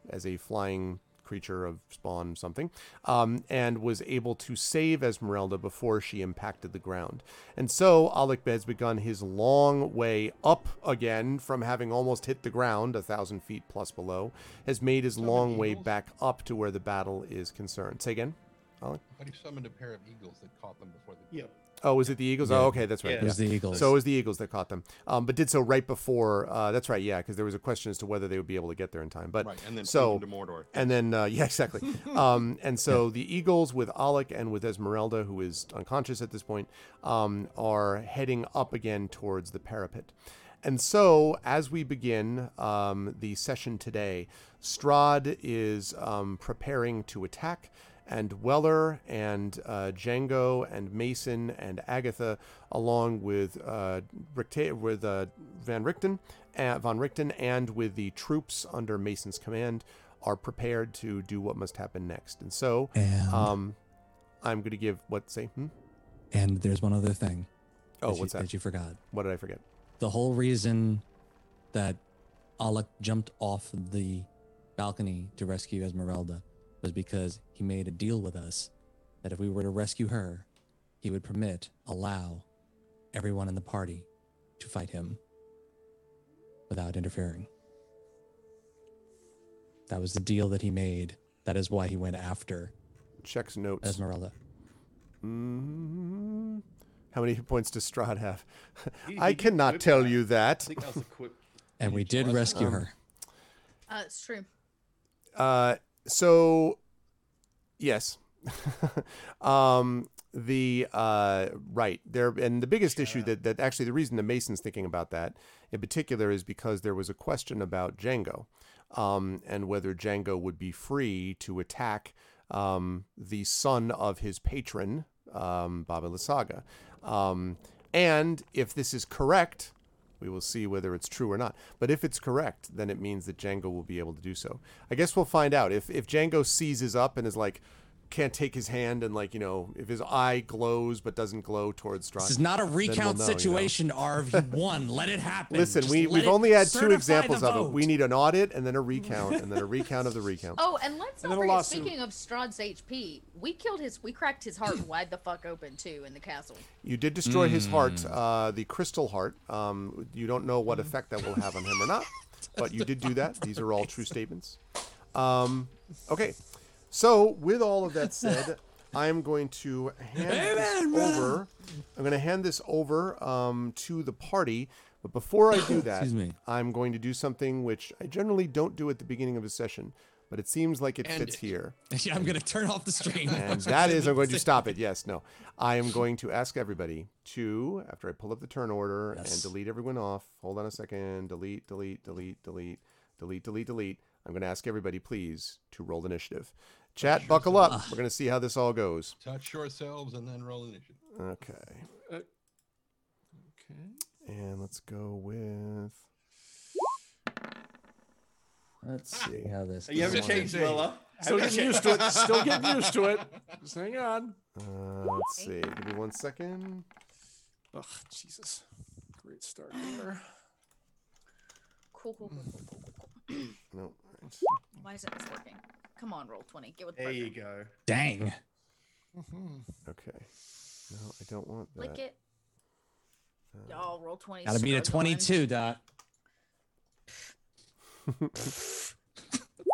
as a flying creature of spawn something, um, and was able to save Esmeralda before she impacted the ground. And so Alec has begun his long way up again from having almost hit the ground, a thousand feet plus below, has made his long way back up to where the battle is concerned. Say again, Alec? But he summoned a pair of eagles that caught them before the. Yep. Oh, was it the Eagles? Yeah. Oh, okay, that's right. Yeah. It was the Eagles. So it was the Eagles that caught them, um, but did so right before. Uh, that's right, yeah, because there was a question as to whether they would be able to get there in time. But Right, and then so so, to Mordor. and then uh, yeah, exactly. Um, and so the Eagles with Alec and with Esmeralda, who is unconscious at this point, um, are heading up again towards the parapet. And so as we begin um, the session today, Strahd is um, preparing to attack. And Weller and uh, Django and Mason and Agatha, along with uh, with uh, Van Richten, uh, Von Richten, and with the troops under Mason's command, are prepared to do what must happen next. And so, and, um, I'm going to give what say. Hmm? and there's one other thing. Oh, that you- what's that? That you forgot. What did I forget? The whole reason that Alec jumped off the balcony to rescue Esmeralda was because he made a deal with us that if we were to rescue her, he would permit, allow everyone in the party to fight him without interfering. That was the deal that he made. That is why he went after Checks notes. Esmeralda. Mm, how many hit points does Strahd have? He- I he cannot tell that. you I that. think that was equipped. And we did rescue um, her. Uh, it's true. Uh, so, yes. um, the uh, right there, and the biggest issue that that actually the reason the Mason's thinking about that in particular is because there was a question about Django, um, and whether Django would be free to attack um, the son of his patron, um, Baba Lysaga, um, and if this is correct, we will see whether it's true or not. But if it's correct, then it means that Django will be able to do so. I guess we'll find out. If if Django seizes up and is like, can't take his hand and like you know if his eye glows but doesn't glow towards Strahd. This is not a we'll recount know, you know. situation, Arv. He won. Let it happen. Listen, Just we we've only had two examples of it. We need an audit and then a recount and then a recount of the recount. Oh, and let's And not then a forget. Speaking of Strahd's HP, we killed his. We cracked his heart wide the fuck open too in the castle. You did destroy his heart, Hmm. uh, the crystal heart. Um, you don't know what effect that will have on him or not, but you did do that. These are all true statements. Um, okay, so with all of that said, I am going to hand this Amen, brother. over. I'm going to hand this over um, to the party. But before I do that. I'm going to do something which I generally don't do at the beginning of a session, but it seems like it End fits it. here. Yeah, I'm gonna turn off the stream. And that is, I'm going to stop it. Yes, no. I am going to ask everybody to, after I pull up the turn order and delete everyone off, hold on a second, delete, delete, delete, delete, delete, delete, delete. I'm going to ask everybody, please, to roll the initiative. Chat, buckle up. We're going to see how this all goes. Touch yourselves and then roll initiative. Okay. Okay. And let's go with. Let's see how this. You haven't goes. changed, Say. Wella. Still getting used to it. Still getting used to it. Just hang on. Uh, let's see. Give me one second. Ugh, Jesus. Great start there. Cool, cool, cool, cool, cool, cool, cool. No. right. Why isn't this working? Come on, roll twenty. Get with the There program. you go. Dang. Okay. No, I don't want that. Click it. Y'all roll twenty. Gotta beat a struggling. 22, Dot.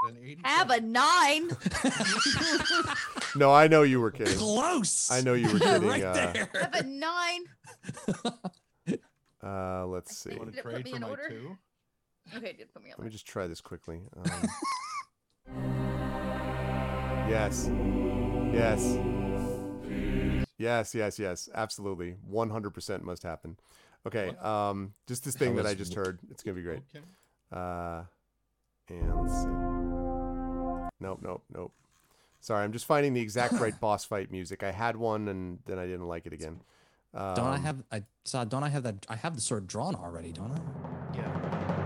Then 80 Have a nine. No, I know you were kidding. Close. I know you were kidding. right uh, there. Have a nine. Uh, let's see. think- Want Did to it put trade me for in my order? two? Okay, did put me on. Let me just try this quickly. Um, yes. Yes. Yes, yes, yes. Absolutely. 100% must happen. Okay. Um, just this thing that I just heard. It's going to be great. Okay. Uh, and let's see. Nope, nope, nope. Sorry, I'm just finding the exact right boss fight music. I had one and then I didn't like it again. Um, Don't I have? I saw. Don't I have that? I have the sword drawn already, don't I? Yeah.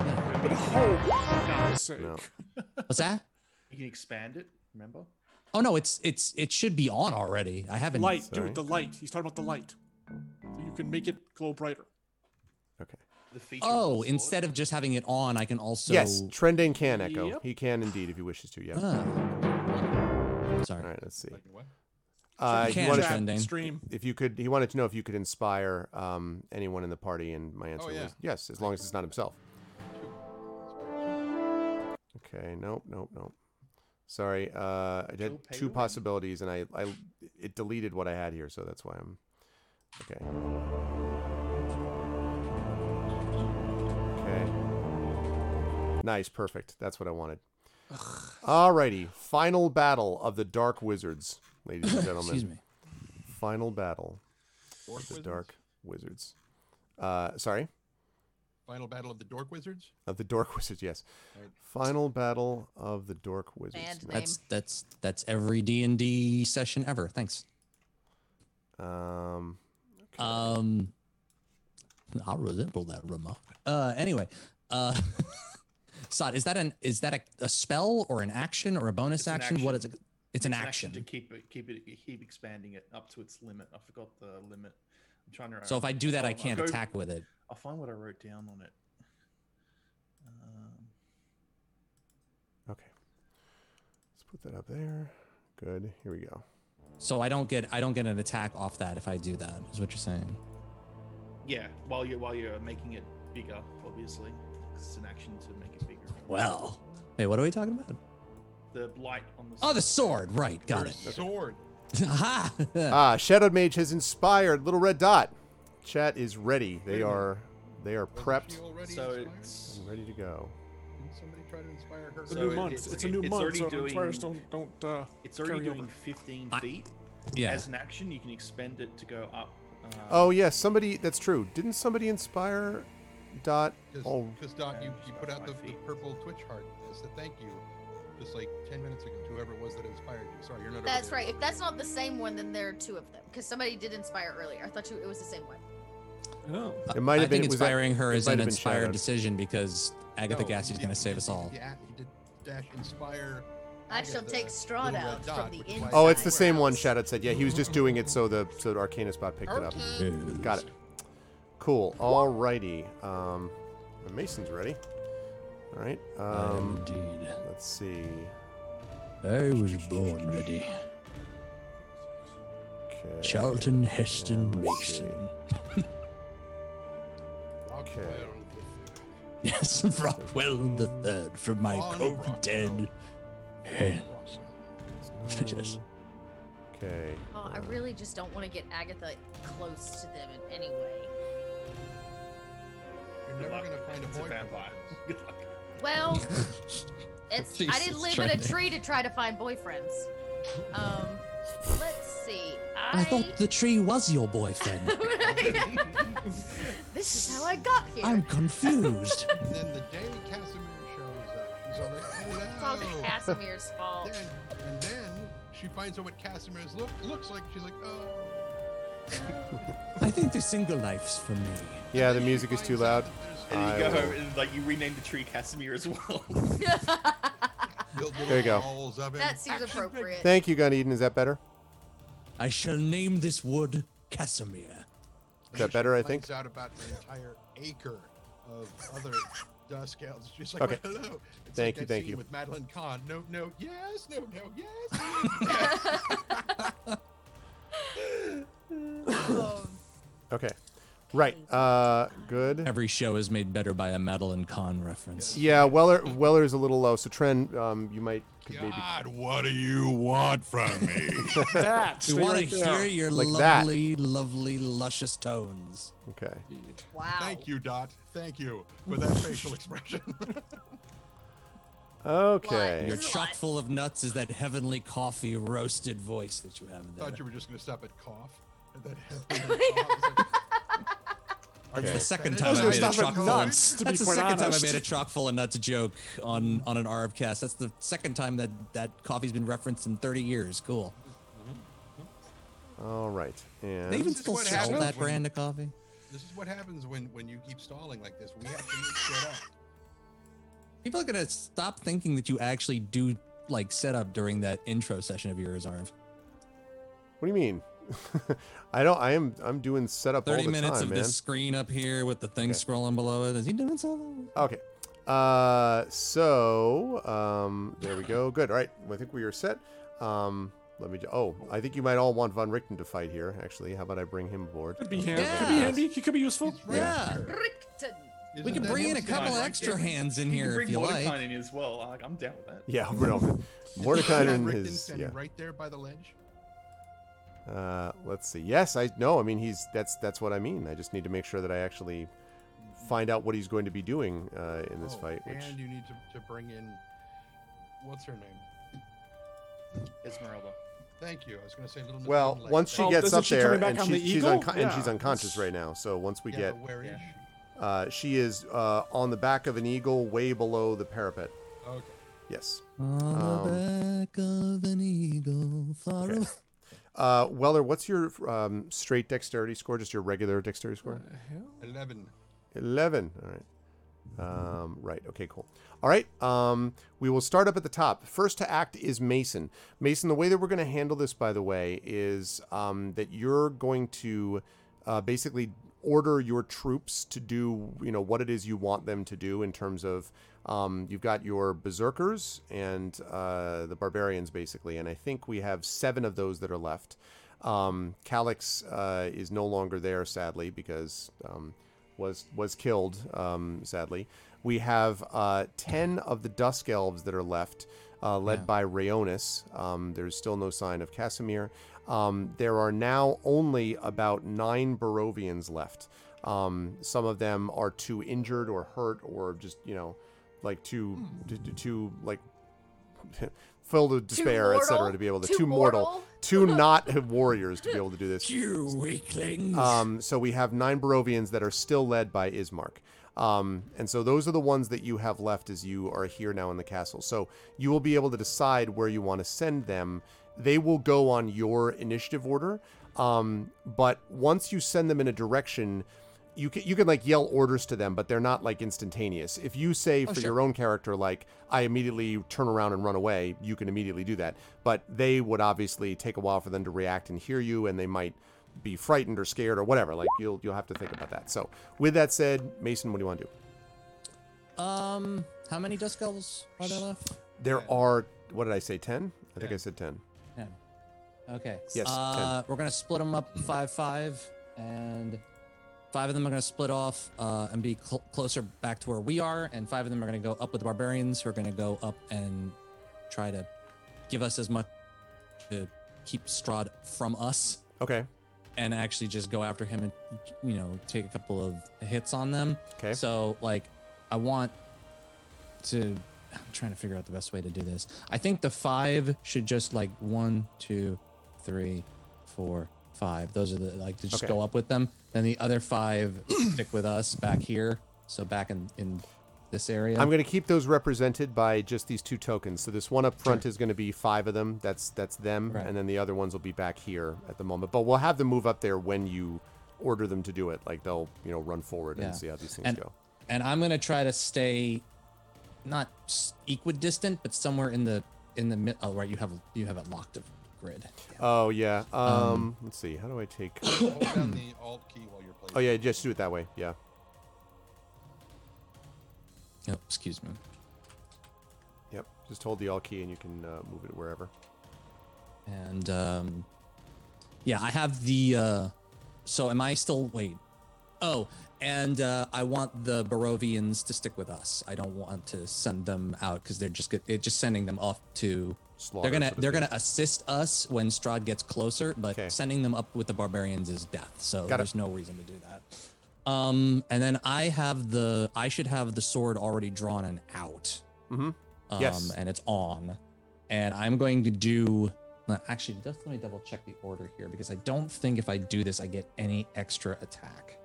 Yeah. But oh, for God's sake. No. What's that? You can expand it, remember? Oh no, it's it's it should be on already. I haven't. Light, Sorry. dude, the light. He's talking about the light. So you can make it glow brighter. Okay. The feature. of Oh, the instead of just having it on, I can also. yes, Trending can echo. Yep. He can indeed if he wishes to. Yeah. Ah. Sorry. All right, let's see. What? Uh, he can wanted to, trending. Stream. if you could, he wanted to know if you could inspire um, anyone in the party, and my answer yeah. was yes, as long as it's not himself. Okay, nope, nope, nope. Sorry, uh, I did two possibilities, and I, I, it deleted what I had here, so that's why I'm. Okay. Okay. Nice, perfect. That's what I wanted. Alrighty, final battle of the Dark Wizards, ladies and gentlemen. Excuse me. Final battle of the Dark Wizards. Uh, sorry, Final battle of the Dork Wizards? of the Dork Wizards. Yes. Right. Final battle of the Dork Wizards. Band name. That's that's that's every D and D session ever. Thanks. Um, Um, I'll resemble that remark. Uh, anyway, uh, Sod, is that an is that a, a spell or an action or a bonus It's an action? What is it? It's an action. to keep it, keep it, keep expanding it up to its limit. I forgot the limit. I'm trying to. So if I do that, I I'll- I'll can't go- attack with it. I'll find what I wrote down on it. Um, okay. Let's put that up there. Good. Here we go. So I don't get I don't get an attack off that if I do that. Is what you're saying? yeah, while you're while you're making it bigger, obviously, 'cause it's an action to make it bigger. Well, hey, what are we talking about? The light on the. Oh, the sword. Right, got Your it. Sword. Aha! Ah, Shadowed Mage has inspired Little Red Dot. Chat is ready. They Wait a minute. are, they are prepped So inspired? it's and ready to go. Didn't somebody try to inspire her? It's a new it- month. it's- It's, a new it's month, already so doing- inspires don't don't uh it's already doing over. 15 I- feet. yeah. As an action, you can expend it to go up. Uh, Oh yes, somebody. That's true. Didn't somebody inspire Dot? Oh, Because Dot, you, you put out the, the purple Twitch heart as a thank you, just like ten minutes ago. to Whoever it was that inspired you. Sorry, you're not. That's right. If that's not the same one, then there are two of them. Because somebody did inspire earlier. I thought you, it was the same one. Oh. It might I have been- think was that- inspiring her it is might an inspired shadowed. decision because Agatha No, Gassie's he going to save us all. Yeah, he did dash inspire I shall take Strahd out dot, from the which inside. Oh, it's the same one. house. Shadow said. Yeah, he was just doing it so the so the Arcana spot picked it up. Got it. Cool. Alrighty. Um, Mason's ready. All right. Um, Indeed. let's see. I was born ready. Okay. Charlton Heston Let's see. Mason. Okay. Yes, Rockwell the Third from my On cold Rockwell. dead hands. Yes. Okay. Oh, I really just don't want to get Agatha close to them in any way. You're never gonna find a It's a boyfriend. vampire. Good luck. Well, it's I Jesus, didn't live in a tree to try to find boyfriends. Um, let's see. I, I thought the tree was your boyfriend. this is how I got here. I'm confused. And then the day Kasimir shows up, she's all like, It's all Kasimir's fault. Then, and then she finds out what Kasimir's look looks like. She's like, oh. I think the single life's for me. Yeah, the music is too loud. And you go home and like you rename the tree Kasimir as well. There you go. balls of him. that seems appropriate. Thank you, Gun Eden. Is that better? I shall name this wood Kasimir. Is that better? I think. finds out about the entire acre of other dusk elves. She's like, Okay. "Well, hello. It's Thank like you, that thank scene you. With Madeline Kahn. No, no, yes, no, no, yes. Um, Okay. Right. Uh, good. Every show is made better by a Madeline Kahn reference. Yeah, Weller Weller's a little low. So Trent, um, you might could maybe God, what do you want from me? That. We stay want to hear your Like that. lovely, lovely, luscious tones. Okay. wow. Thank you, Dot. Thank you for that facial expression. Okay. Your This chock full of nuts is that heavenly coffee roasted voice that you have in there. thought you were just going to stop at cough. And then cough. That's Okay. the second time I no made a stuff chock full of nuts, That's the quite second time I made a chock full of nuts joke on on an Arbcast. That's the second time that that coffee's been referenced in 30 years. Cool. All right. They even still what sell that when- brand of coffee. this is what happens when, when you keep stalling like this. We have to make shit up. People are gonna stop thinking that you actually do like set up during that intro session of yours, Arv. what do you mean? I don't. I am. I'm doing setup all 30 the minutes time, of man. this screen up here with the thing Okay. scrolling below it. Is he doing something? Okay. Uh, so um, there we go. Good. All right. I think we are set. Um, let me. Oh, I think you might all want Von Richten to fight here. Actually, how about I bring him aboard? Could be handy. Could be handy. He could be useful. He's right Yeah. Richten. We Isn't can bring in a couple Yeah, extra yeah. hands in here bring if you Mordecai like. in as well. Like, I'm down with that. Yeah, no, Mordecai Isn't and Richten his. standing Yeah. right there by the ledge. Uh, let's see. Yes, I no. I mean, he's that's that's what I mean. I just need to make sure that I actually find out what he's going to be doing uh, in this Oh, fight. Which And you need to, to bring in what's her name? Esmeralda. Thank you. I was going to say little. Miss well, Moonlight. once she Oh, gets isn't up she there and she, the she's Eagle? unco- and she's unconscious right now. So once we yeah, get, where is she? uh, she is uh, on the back of an eagle, way below the parapet. Okay. Yes. On Um, the back of an eagle, far okay. away. Uh, Weller, what's your um, straight dexterity score? Just your regular dexterity score? Eleven. 11. All right. Um, right. Okay, cool. All right. Um, we will start up at the top. First to act is Mason. Mason, the way that we're going to handle this, by the way, is um, that you're going to uh, basically order your troops to do, you know, what it is you want them to do in terms of um, you've got your berserkers and uh, the barbarians, basically. And I think we have seven of those that are left. Um, Calix uh, is no longer there, sadly, because um, was was killed. Um, sadly, we have uh, ten of the Dusk Elves that are left, uh, led Yeah. by Rayonis. Um, there's still no sign of Kasimir. Um, there are now only about nine Barovians left. Um, some of them are too injured or hurt or just you know, like too too, too like filled with despair, etc. To be able to Too too mortal, mortal? too not warriors to be able to do this. You weaklings. Um, so we have nine Barovians that are still led by Ismark. Um, and so those are the ones that you have left as you are here now in the castle. So you will be able to decide where you want to send them. They will go on your initiative order. Um, but once you send them in a direction, you can you can like yell orders to them, but they're not like instantaneous. If you say Oh, for sure. your own character like I immediately turn around and run away, you can immediately do that. But they would obviously take a while for them to react and hear you, and they might be frightened or scared or whatever. Like you'll you'll have to think about that. So with that said, Mason, what do you want to do? Um, how many dusk elves are there left? There are what did I say? Ten? I think I said ten. Ten. Okay. Yes, Uh, we're gonna split them up five five, and five of them are gonna split off uh, and be cl- closer back to where we are, and five of them are gonna go up with the barbarians, who are gonna go up and try to give us as much to keep Strahd from us, Okay. and actually just go after him and you know take a couple of hits on them. Okay. So like, I want to. I'm trying to figure out the best way to do this. I think the five should just like one, two, three, four, five. Those are the like to just Okay. go up with them. Then the other five stick with us back here. So back in in this area. I'm going to keep those represented by just these two tokens. So this one up front is going to be five of them. That's that's them, Right. and then the other ones will be back here at the moment. But we'll have them move up there when you order them to do it. Like they'll you know run forward Yeah. and see how these things and go. and I'm gonna try to stay not equidistant, but somewhere in the in the mid. Oh, right, you have you have it locked grid. Yeah. Oh yeah. Um, let's see. How do I take? Hold down the Alt key while you're playing. Oh yeah, just do it that way. Yeah. Oh, excuse me. Yep. Just hold the Alt key and you can uh, move it wherever. And um, yeah, I have the. Uh, so am I still wait? Oh, and uh, I want the Barovians to stick with us. I don't want to send them out because they're just get, they're just sending them off to. Slaughter, they're gonna they're gonna assist us when Strahd gets closer, but Okay. sending them up with the barbarians is death. So Got it. there's no reason to do that. Um, and then I have the I should have the sword already drawn and out. Mhm. Um, Yes. and it's on, and I'm going to do. uh, Actually, just let me double check the order here because I don't think if I do this I get any extra attack.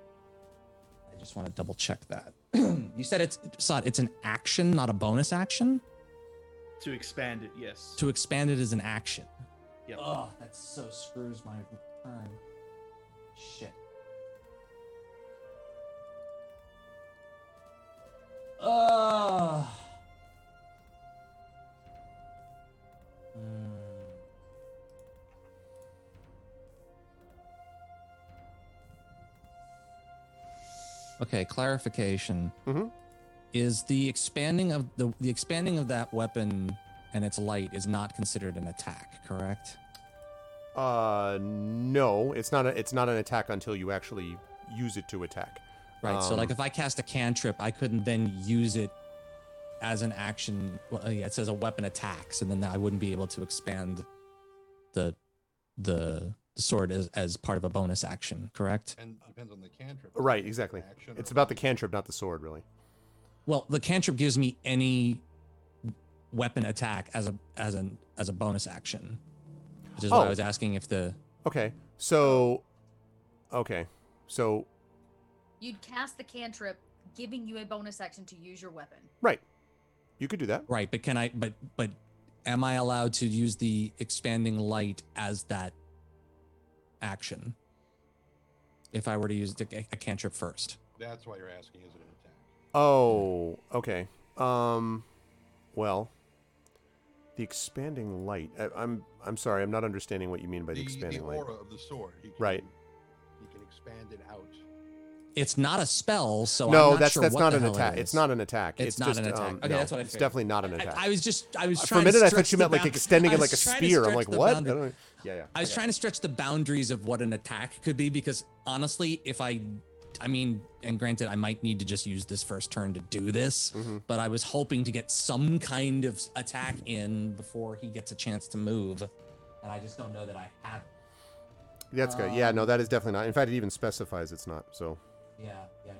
I just want to double check that. you said it's Sod, it's an action, not a bonus action. To expand it, yes. To expand it as an action. Yep. Oh, that so screws my turn. Shit. Ugh. Hmm. Okay, clarification. Mhm. Is the expanding of the the expanding of that weapon and its light is not considered an attack, correct? Uh, no, it's not. A, it's not an attack until you actually use it to attack. Right. so like Um, if I cast a cantrip, I couldn't then use it as an action. Well, yeah, it says a weapon attacks, and then I wouldn't be able to expand the the, the sword as, as part of a bonus action. Correct. And depends on the cantrip. Right, exactly. It's about the cantrip, not the sword, really. Well, the cantrip gives me any weapon attack as a as an as a bonus action, which is why Oh. I was asking if the Okay, so, okay, so You'd cast the cantrip, giving you a bonus action to use your weapon. right, you could do that. right. But can I? But but am I allowed to use the expanding light as that action? If I were to use the, a cantrip first. That's why you're asking, is it an attack? Oh, okay. Um, well, the expanding light. I, I'm I'm sorry, I'm not understanding what you mean by the, The, expanding the light. of the sword. He can, Right. He can expand it out. It's not a spell, so I'm no, not that's sure that's what not an hell it attack. It's not an attack. It's not just, an attack. Um, Okay, no, that's what I It's definitely not an attack. I was just I was For trying a minute, I thought you meant like extending it like a spear. I'm like, what? I don't, yeah, yeah. I was okay. trying to stretch the boundaries of what an attack could be because honestly, if I, I mean, and granted, I might need to just use this first turn to do this, Mhm. but I was hoping to get some kind of attack in before he gets a chance to move, and I just don't know that I have. it. That's good. Yeah, no, Um, that is definitely not. In fact, it even specifies it's not. So Yeah, yeah, yeah,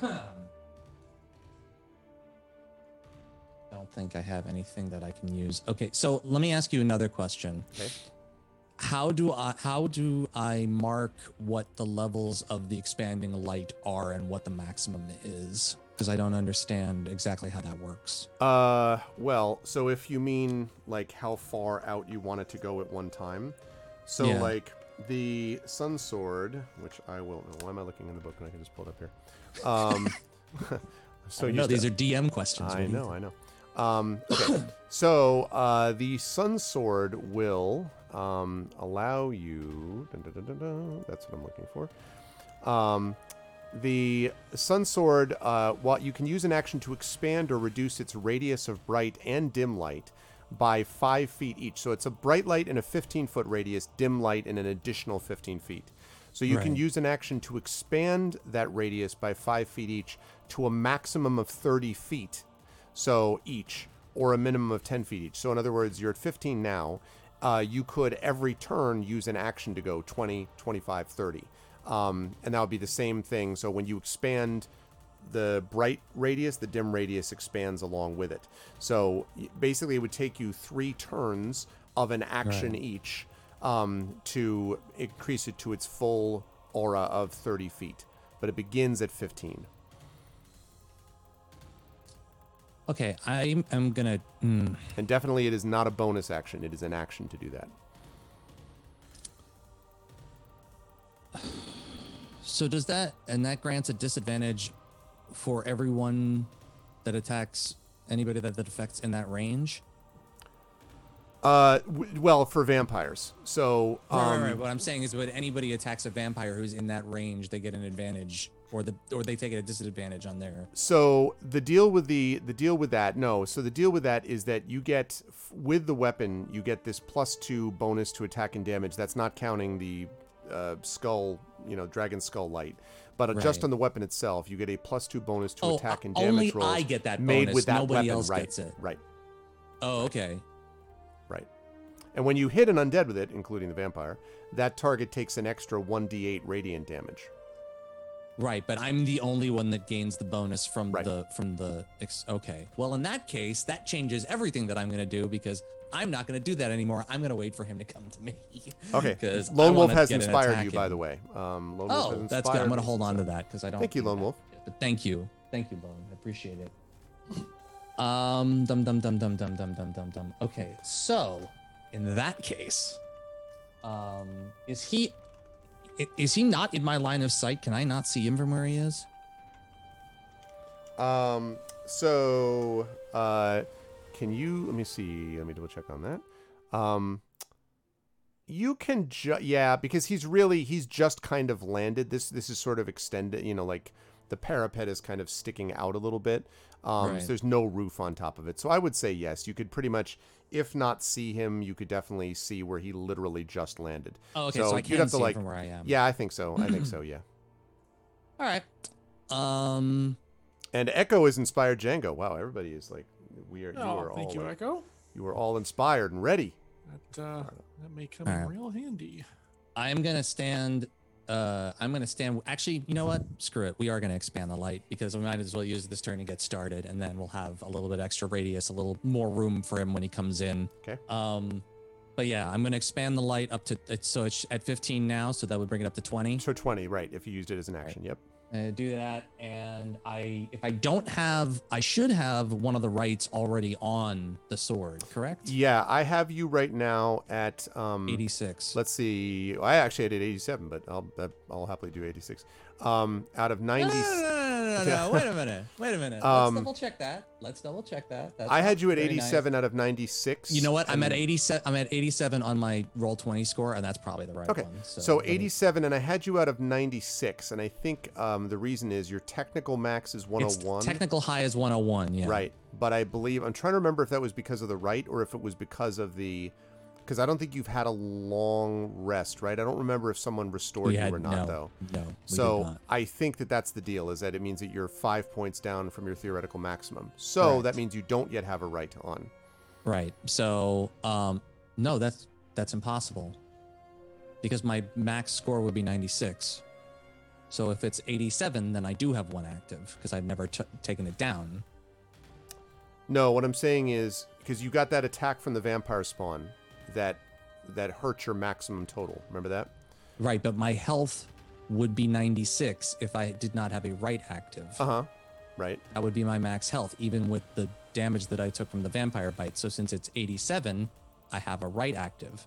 yeah, yeah. Don't think I have anything that I can use. Okay, so let me ask you another question. Okay. How do I how do I mark what the levels of the expanding light are and what the maximum is? Because I don't understand exactly how that works. Uh, well, so if you mean like how far out you want it to go at one time, so Yeah. like the Sun Sword, which I will. Why am I looking in the book when I can just pull it up here? Um, so no, these to- are DM questions. I What do you know, I know. Um, okay, so uh, the Sun Sword will um, allow you. dun, dun, dun, that's what I'm looking for. Um, the Sun Sword, uh, while you can use an action to expand or reduce its radius of bright and dim light by five feet each. So it's a bright light in a 15 foot radius, dim light in an additional 15 feet. So you can use an action to expand that radius by five feet each to a maximum of 30 feet. So each, or a minimum of 10 feet each. So in other words, you're at 15 now. Uh, you could every turn use an action to go 20, 25, 30. Um, and that would be the same thing. So when you expand the bright radius, the dim radius expands along with it. So basically, it would take you three turns of an action each um, to increase it to its full aura of 30 feet. But it begins at 15. Okay, I am gonna. mm, And definitely, it is not a bonus action. It is an action to do that. so does that and that grants a disadvantage for everyone that attacks anybody that, that affects in that range? Uh, w- well, for vampires. So, um, Right, right, right. What I'm saying is, when anybody attacks a vampire who's in that range, they get an advantage, or the or they take it a disadvantage on their. so the deal with the the deal with that no. So the deal with that is that you get with the weapon you get this plus two bonus to attack and damage. That's not counting the uh, skull you know dragon skull light. But uh, just on the weapon itself you get a plus two bonus to Oh, attack and damage only rolls I get that made bonus, with that nobody weapon. else right. gets it. right. Oh, okay. right. And when you hit an undead with it including the vampire that target takes an extra 1d8 radiant damage Right, but I'm the only one that gains the bonus from Right. the from the. Ex- okay, well in that case, that changes everything that I'm gonna do because I'm not gonna do that anymore. I'm gonna wait for him to come to me. Okay. Because lone wolf has inspired you by the way um, lone wolf Oh, has that's good. I'm gonna hold on to that because I don't. Thank you, Lone. Wolf. But thank you, thank you, Bone. I appreciate it. Um, dum dum dum dum dum dum dum dum dum. Okay, so in that case, um, is he? Is he not in my line of sight? Can I not see him from where he is? Um. So, uh, can you let me see? Let me double check on that. Um, you can ju- yeah, because he's really he's just kind of landed. This this is sort of extended. You know, like the parapet is kind of sticking out a little bit. Um, Right. so there's no roof on top of it. So I would say yes. You could pretty much, if not see him, you could definitely see where he literally just landed. Oh, okay, so, I you'd can have to see like from where I am. yeah, I think so. I think so. Yeah. All right. Um. And Echo is inspired Django. Wow, everybody is like we are. you Oh, are thank all you, uh, Echo. you are all inspired and ready. That uh, that may come Alright. in real handy. I'm gonna stand. Uh, I'm gonna stand. Actually, you know what? Screw it. We are gonna expand the light because we might as well use this turn to get started, and then we'll have a little bit extra radius, a little more room for him when he comes in. Okay. Um, but yeah, I'm gonna expand the light up to. it's- So it's at 15 now, so that would bring it up to 20. So 20, right, if you used it as an action. Yep. Uh, do that, and I, if I don't have, I should have one of the rites already on the sword, correct? Yeah, I have you right now at um 86. let's see. I actually had it 87, but I'll I'll happily do 86. Um out of 90 No, no, no. Wait a minute. Wait a minute. Um, Let's double check that. Let's double check that. That's I had you at very nice. 87 out of 96. You know what? I'm at 87. I'm at 87 on my roll 20 score, and that's probably the right Okay. one. So, let me- 87 and I had you out of 96 and I think um the reason is your technical max is It's 101. technical high is 101. Yeah. Right. But I believe I'm trying to remember if that was because of the rite or if it was because of the because I don't think you've had a long rest, right? I don't remember if someone restored We you or not no, though. No. So not. I think that that's the deal is that it means that you're 5 points down from your theoretical maximum. So that means you don't yet have a rite on. Right. So, um, no, that's that's impossible because my max score would be 96. So if it's 87, then I do have one active because I've never t- taken it down. No, what I'm saying is because you got that attack from the vampire spawn that that hurts your maximum total. Remember that? Right, but my health would be 96 if I did not have a rite active. Uh-huh. Right. That would be my max health, even with the damage that I took from the vampire bite. So since it's 87, I have a rite active.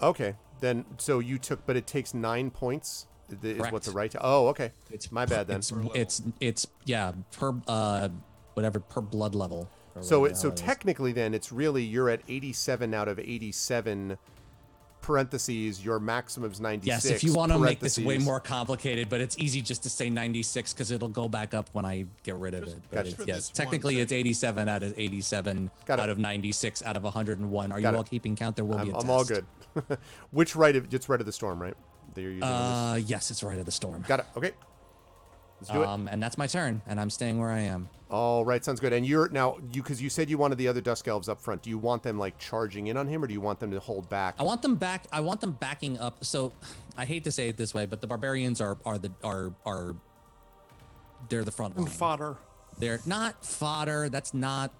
Okay. Then so you took, but it takes nine points. Is what Correct. the rite? To, Oh, okay. It's my bad then. It's it's it's yeah per uh whatever per blood level. Or So it, so the hell is. technically then it's really you're at 87 out of 87 parentheses your maximum's 96 Yes, if you want to make this way more complicated, but it's easy just to say 96 because it'll go back up when I get rid of it. But it's, yes, technically it's 87 out of 87 Got it. out of 96 out of 101. Are Got you it. all keeping count? There will I'm, be a I'm all good. Which rite of it's rite of the storm, right? That you're using. this? Uh, yes, it's rite of the storm. Got it. Okay. Let's do it. Um, and that's my turn, and I'm staying where I am. All right, sounds good. And you're now you because you said you wanted the other dusk elves up front. Do you want them like charging in on him, or do you want them to hold back? I want them back. I want them backing up. So, I hate to say it this way, but the barbarians are are the are are they're the front line. Fodder. They're not fodder. That's not.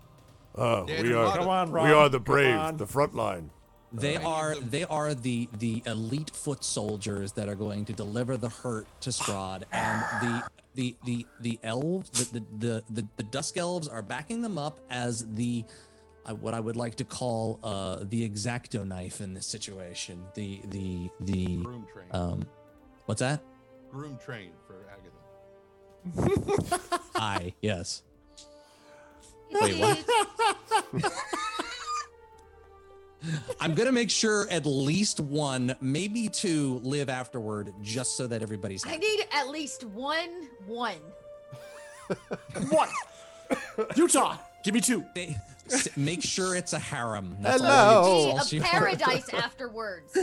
Oh, Yeah, we are- Come on, We are the brave. The front line. They Right. are they are the the elite foot soldiers that are going to deliver the hurt to Strahd, and the the the the elves the the the, the, the dusk elves are backing them up as the uh, what I would like to call uh, the exacto knife in this situation. The the the Groom train. um, what's that? Groom train for Agatha. I yes. Wait, what? it's- I'm gonna make sure at least one, maybe two, live afterward, just so that everybody's. I need at least one one. One. Utah. Give me two. They, make sure it's a harem. That's all Hello. you- Need that's all a paradise afterwards.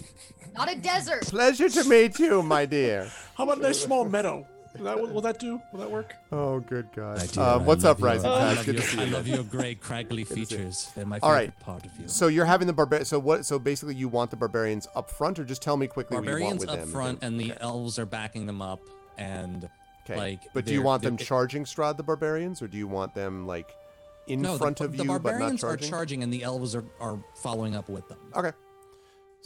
Not a desert. Pleasure to meet you, my dear. How about a nice small meadow? Will that, will that do? Will that work? Oh, good God. I do, Uh, and I what's up, your- Rising I Tide? love Good to your- see I love your great craggly to see you. features. They're my All favorite right. part of you. So you're having the barbar. So what? So basically, you want the barbarians up front, or just tell me quickly what you want Barbarians up them. front, then- and the okay. elves are backing them up, and Okay. like. but do you want them charging Strahd the barbarians, or do you want them like in No, front the, of the you but not charging? The barbarians are charging? charging, and the elves are, are following up with them. Okay.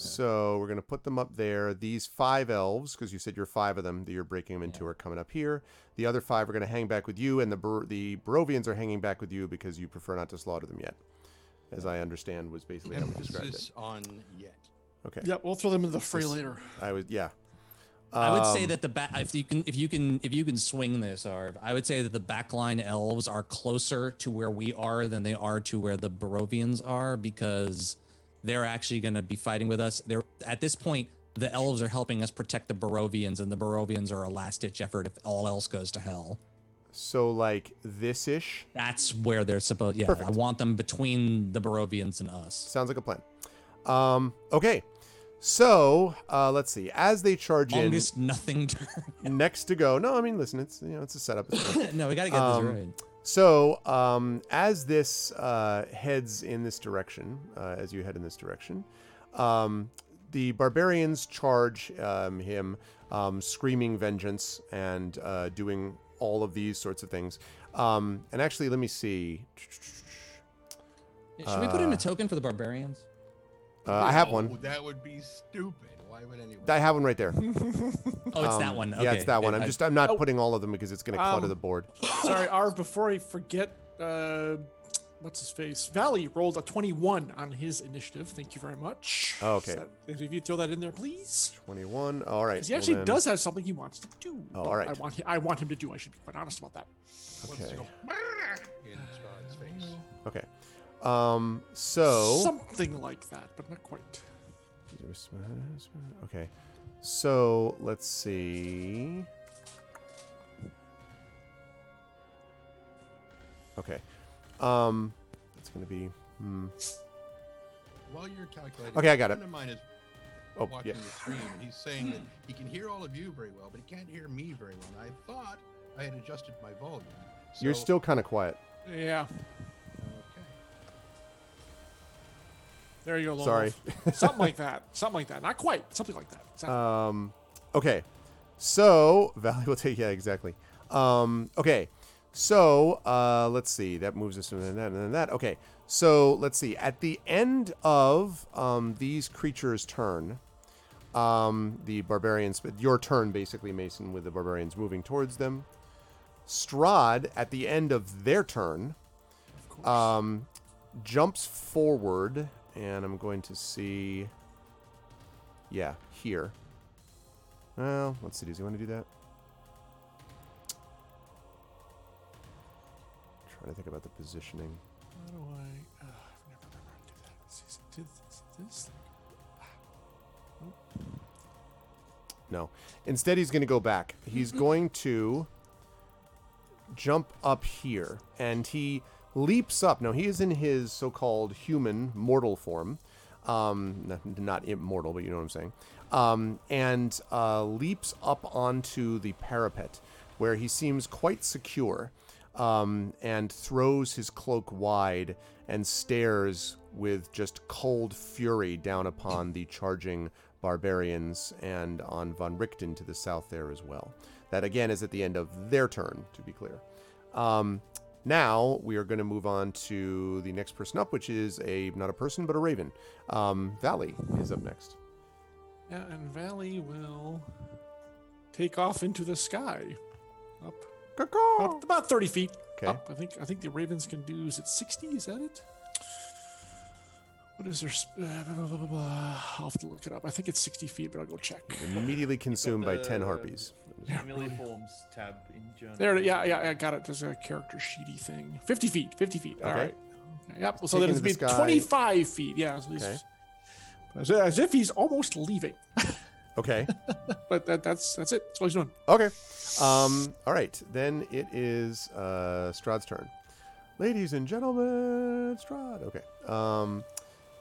So we're gonna put them up there. These five elves, because you said you're five of them that you're breaking them into, are coming up here. The other five are gonna hang back with you, and the Bar- the Barovians are hanging back with you because you prefer not to slaughter them yet, as I understand was basically how we described it. Emphasis on yet. Okay. Yep, we'll throw them in the fray This- later. I would, yeah. I would say Um, that the back, if you can, if you can, if you can swing this, Arv, I would say that the backline elves are closer to where we are than they are to where the Barovians are because they're actually going to be fighting with us. They're at this point, the elves are helping us protect the Barovians, and the Barovians are a last-ditch effort if all else goes to hell. so like this ish That's where they're supposed. Yeah, Perfect. I want them between the Barovians and us. sounds like a plan. Um. Okay. So uh, let's see. As they charge in Longest nothing turn. next to go. No, I mean, listen. It's you know, it's a setup. It's no, we got to get Um, this right. So, um, as this uh, heads in this direction, uh, as you head in this direction, um, the barbarians charge um, him, um, screaming vengeance and uh, doing all of these sorts of things. Um, and actually, let me see. Should we put in uh, a token for the Barbarians? Uh, I have Oh, one. That would be stupid. Why would anyone? I have one right there. Oh, it's that Um, one. Yeah, it's that one. I'm I- just I'm not Oh. putting all of them because it's going to clutter Um, the board. Sorry, Arv, before I forget, uh, what's his face? Valley rolled a 21 on his initiative. Thank you very much. Oh, okay. Is that- if you throw that in there, please. 21. All right. 'Cause he well actually then- does have something he wants to do. Oh, all right. I want, I want him to do. I should be quite honest about that. Okay. in Strahd's face. Okay. Um. So. Something like that, but not quite. Okay. So let's see. Okay. Um, it's gonna be. Hmm. While you're calculating, Okay, I got a it. friend of mine is Oh, watching yeah. the stream, and he's saying that he can hear all of you very well, but he can't hear me very well. And I thought I had adjusted my volume. You're still kind of quiet. Yeah. There you go. Lone Sorry. Wolf. Something like that. Something like that. Not quite. Something like that. Exactly. Um, okay. So Valley will take. Yeah, exactly. Um, okay. So uh, let's see. That moves us to that and then that. Okay. So let's see. At the end of um, these creatures' turn, um, the barbarians. Your turn, basically, Mason, with the barbarians moving towards them. Strahd, at the end of their turn, of um, jumps forward, and I'm going to see. yeah, here. Well, let's see. Does he want to do that? Trying to think about the positioning. How do I? Uh, I've never remembered to do that. Is this, did this, this No. Instead, he's going to go back. He's going to jump up here, and he leaps up. Now, he is in his so called human mortal form. Um, not, immortal, but you know what I'm saying. Um, and uh, leaps up onto the parapet where he seems quite secure um, and throws his cloak wide and stares with just cold fury down upon the charging barbarians and on von Richten to the south there as well. That again is at the end of their turn, to be clear. Um, now we are going to move on to the next person up, which is a not a person but a raven. Um, Valley is up next. Yeah, and Valley will take off into the sky, up about, about thirty feet. Okay. Up. I think I think the Ravens can do. Is it sixty? Is that it? What is their? sp- Uh, blah, blah, blah, blah, blah. I'll have to look it up. I think it's sixty feet, but I'll go check. Immediately consumed by ten harpies. Familiar forms tab in German. There, yeah, yeah, I got it. There's a character sheety thing. Fifty feet. Fifty feet. All Okay. right. Okay, Yep. So then it's to been twenty-five feet. Yeah. So Okay. as, as if he's almost leaving. Okay. but that, that's that's it. That's what he's doing. Okay. Um, all right. Then it is uh, Strahd's turn. Ladies and gentlemen, Strahd. Okay. Um,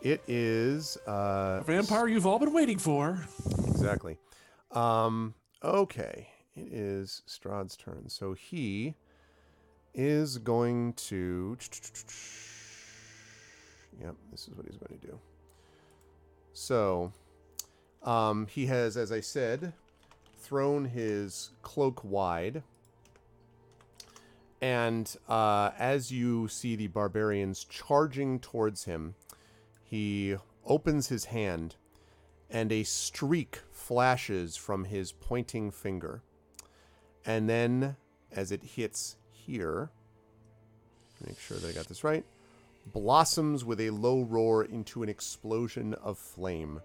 it is uh, A vampire you've all been waiting for. Exactly. Um, okay. It is Strahd's turn. So he is going to. Yep, this is what he's going to do. So um, he has, as I said, thrown his cloak wide. And uh, as you see the barbarians charging towards him, he opens his hand and a streak flashes from his pointing finger. And then, as it hits here, make sure that I got this right, blossoms with a low roar into an explosion of flame.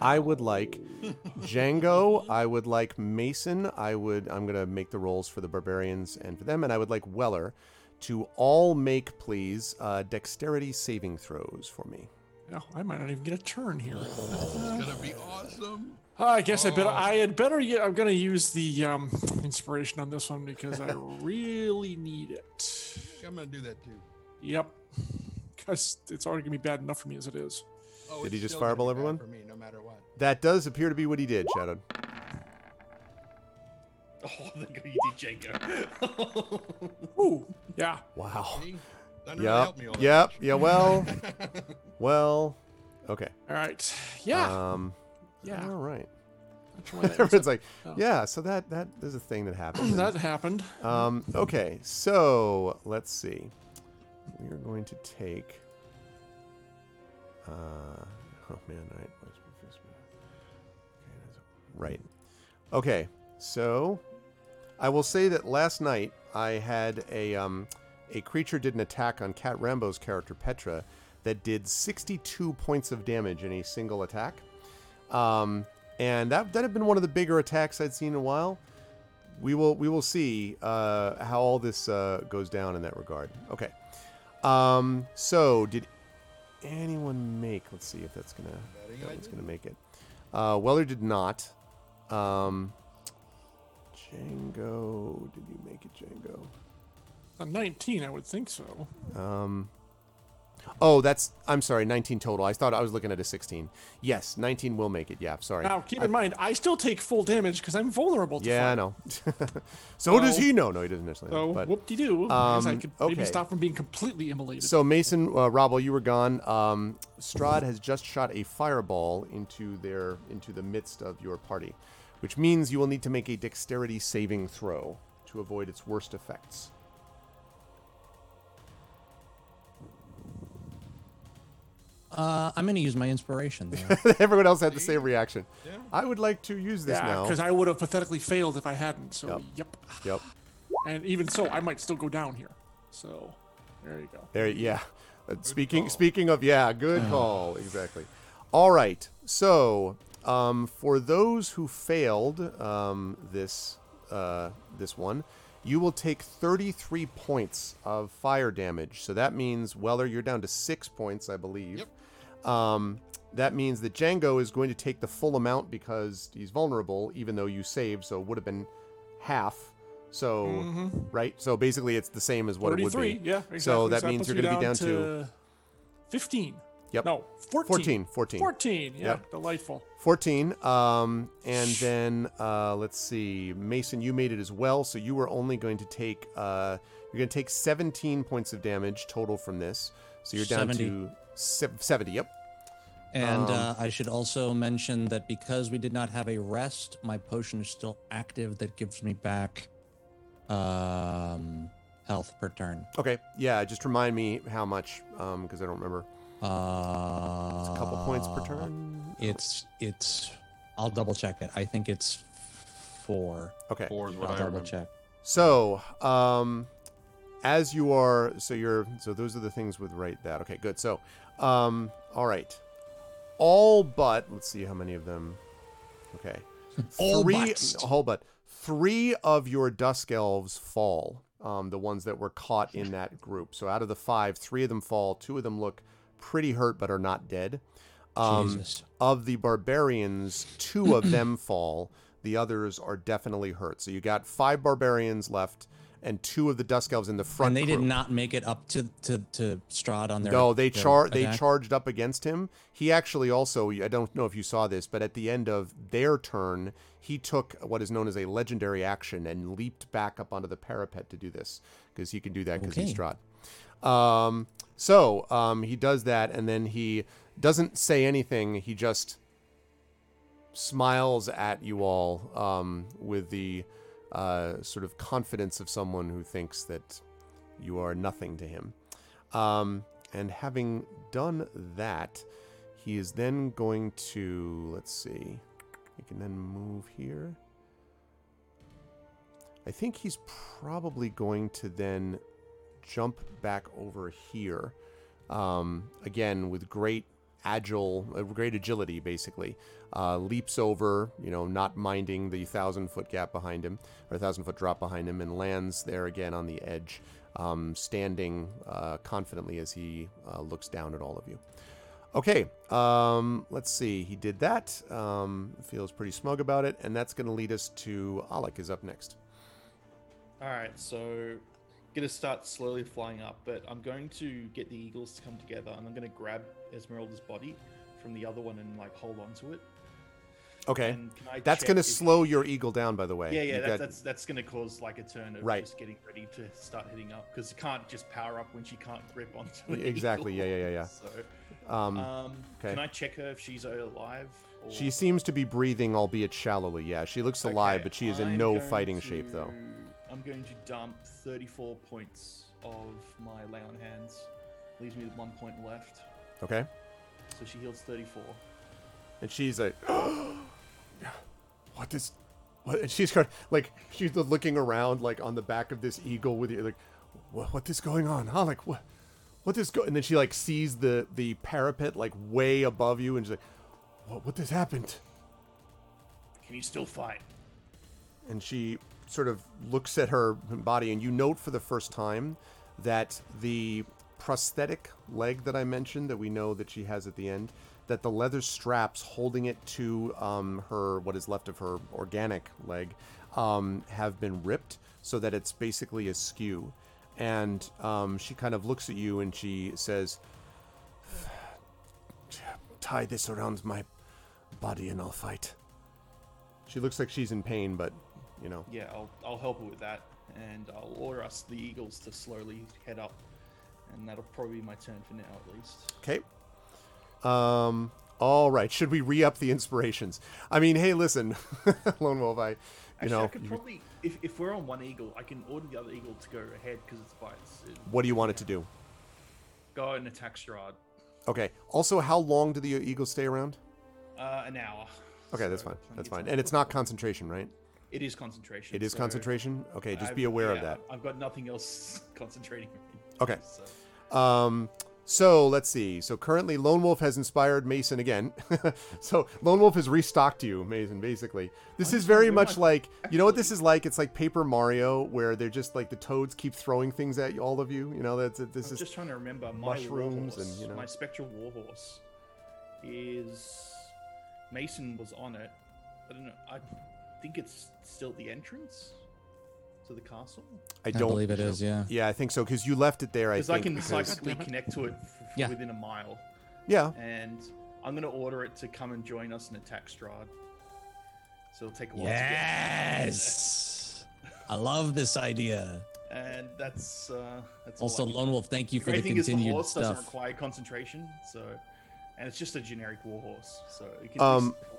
I would like Django. I would like Mason. I would. I'm gonna make the rolls for the barbarians and for them, and I would like Weller to all make, please, uh, dexterity saving throws for me. Yeah, I might not even get a turn here. It's gonna be awesome. I guess I better. I had better. I'm gonna use the um, inspiration on this one because I really need it. I'm gonna do that too. Yep, because it's already gonna be bad enough for me as it is. Oh, Did he just fireball everyone? For me, no matter what. That does appear to be what he did, Shadow. Oh, thank God you did Ooh, yeah. Wow. See? That really Yep. helped me all that Yep. much. Yeah. Well. well. Okay. All right. Yeah. Um. yeah. All right. That's why Everyone's like, Oh. yeah. So that that is a thing that happened. that happened. Um, okay, so let's see. We are going to take. Uh, oh man, right. Right. Okay, so I will say that last night I had a um, a creature did an attack on Cat Rambo's character Petra that did 62 points of damage in a single attack. Um, and that that had been one of the bigger attacks I'd seen in a while we will we will see uh, how all this uh, goes down in that regard. Okay. Um, so did anyone make? Let's see if that's gonna Betting that one's did. gonna make it. Uh, Weller did not. Um, Django, did you make it, Django? A 19, I would think so. Um, oh, that's I'm sorry, 19 total. I thought I was looking at a 16. Yes, 19 will make it. Yeah, sorry. Now, keep in mind, I still take full damage because I'm vulnerable to yeah, I fire. know. so does he know? No, he doesn't necessarily. So, know, but whoop de doo. I Um, could okay. maybe stop from being completely immolated. So Mason, uh, Rob, while you were gone, um, Strahd has just shot a fireball into their into the midst of your party, which means you will need to make a dexterity saving throw to avoid its worst effects. Uh, I'm gonna use my inspiration. There. Everyone else had the same reaction. Yeah. I would like to use this yeah, now. because I would have pathetically failed if I hadn't. So, Yep. yep. Yep. And even so, I might still go down here. So, there you go. There, yeah. Uh, speaking speaking of yeah, good call. Exactly. All right. So um, for those who failed um, this uh, this one, you will take 33 points of fire damage. So that means Weller, you're down to six points, I believe. Um, that means that Django is going to take the full amount because he's vulnerable, even though you saved. So it would have been half. So right. So basically, it's the same as what it would be. Yeah. Exactly. So that means you're going to be down down to fifteen. Yep. No, 14. 14. 14. 14. Yeah. Yep. Delightful. 14 um and then uh let's see mason you made it as well so you were only going to take uh you're going to take 17 points of damage total from this so you're down 70. to se- 70 yep And Um, uh, I should also mention that because we did not have a rest, my potion is still active. That gives me back um, health per turn. okay yeah just remind me how much um because i don't remember Uh, it's a couple points per turn It's it's. I'll double check it. I think it's four. okay Four is what I'll I double remember. check. So, um, as you are, so you're, so those are the things with right that. Okay, good. So, um, all right, all but let's see how many of them. Okay, All three, but. all but three of your dusk elves fall. Um, the ones that were caught in that group. So out of the five, three of them fall. Two of them look pretty hurt but are not dead. Um, of the barbarians, two of them fall. The others are definitely hurt. So you got five barbarians left, and two of the dusk elves in the front. And they did not make it up to to to Strahd on their. No, they their char they charged up against him. He actually also I don't know if you saw this, but at the end of their turn, he took what is known as a legendary action and leaped back up onto the parapet to do this because he can do that because he's Okay. Strahd. Um, so um, he does that, and then he doesn't say anything. He just smiles at you all um, with the uh, sort of confidence of someone who thinks that you are nothing to him. Um, and having done that, he is then going to let's see. He can then move here. I think he's probably going to then jump back over here. Um, again, with great agile, uh, great agility, basically. Uh, leaps over, you know, not minding the thousand foot gap behind him, or a thousand foot drop behind him, and lands there again on the edge, um, standing uh, confidently as he uh, looks down at all of you. Okay, um, let's see. He did that. Um, feels pretty smug about it, and that's going to lead us to Alec is up next. All right, so gonna start slowly flying up, but I'm going to get the eagles to come together, and I'm gonna grab Esmeralda's body from the other one and like hold on to it. Okay, that's going to slow your eagle down. By the way, Yeah, yeah, You that's, got- that's that's gonna cause like a turn of Right. just getting ready to start hitting up because you can't just power up when she can't grip onto an Exactly, yeah, eagle. yeah, yeah, yeah. So, um, um, okay. can I check her if she's alive? Or... She seems to be breathing, albeit shallowly. Yeah, she looks alive, Okay, but she is in I'm no going fighting shape, though. I'm going to dump 34 points of my lay on hands. Leaves me with one point left. Okay, So she heals 34. and she's like, "What is?" What? And she's kind of, like she's looking around, like on the back of this eagle with you, like, "What? What is going on? Huh? Like what? What is go?" And then she like sees the the parapet like way above you, and she's like, "What? What has happened?" Can you still fight? and she sort of looks at her body and you note for the first time that the prosthetic leg that i mentioned that we know that she has at the end that the leather straps holding it to um, her what is left of her organic leg um, have been ripped so that it's basically askew. And um, she kind of looks at you and she says tie this around my body and i'll fight. She looks like she's in pain but you know Yeah, I'll, I'll help her with that. And I'll order us, the Eagles, to slowly head up. And that'll probably be my turn for now, at least. Okay. Um. All right. Should we re up the inspirations? I mean, hey, listen, Lone Wolf. I, you Actually, know, I could probably, if, if we're on one Eagle, I can order the other Eagle to go ahead because it's fights. what do you want it to do? Go and attack Strahd. Okay. Also, how long do the eagles stay around? Uh, an hour. Okay, that's fine. That's fine. And it's not concentration, right? It is concentration. It is so concentration. Okay, just be I've- aware of that. I've got nothing else concentrating. me. Okay. So, Um. So let's see. So currently, Lone Wolf has inspired Mason again. so Lone Wolf has restocked you, Mason. Basically, this is very much like you know what this is like. It's like Paper Mario, where they're just like the toads keep throwing things at all of you. You know that's this I'm is just trying to remember my mushrooms warhorse, and, you know. my spectral warhorse is Mason was on it. I don't know. I think it's still the entrance to the castle I I don't believe it is. Yeah. Yeah, I think so because you left it there. I because I, can because- psychically connect to it f- f- Yeah. within a mile, yeah. and I'm gonna order it to come and join us and attack Strahd. So it'll take a while. to get- Yes. I love this idea. and that's uh, that's Also, all I can- Lone Wolf, thank you The for great the thing is the continued horse doesn't stuff. require concentration, so and it's just a generic warhorse, so it can Um, fight.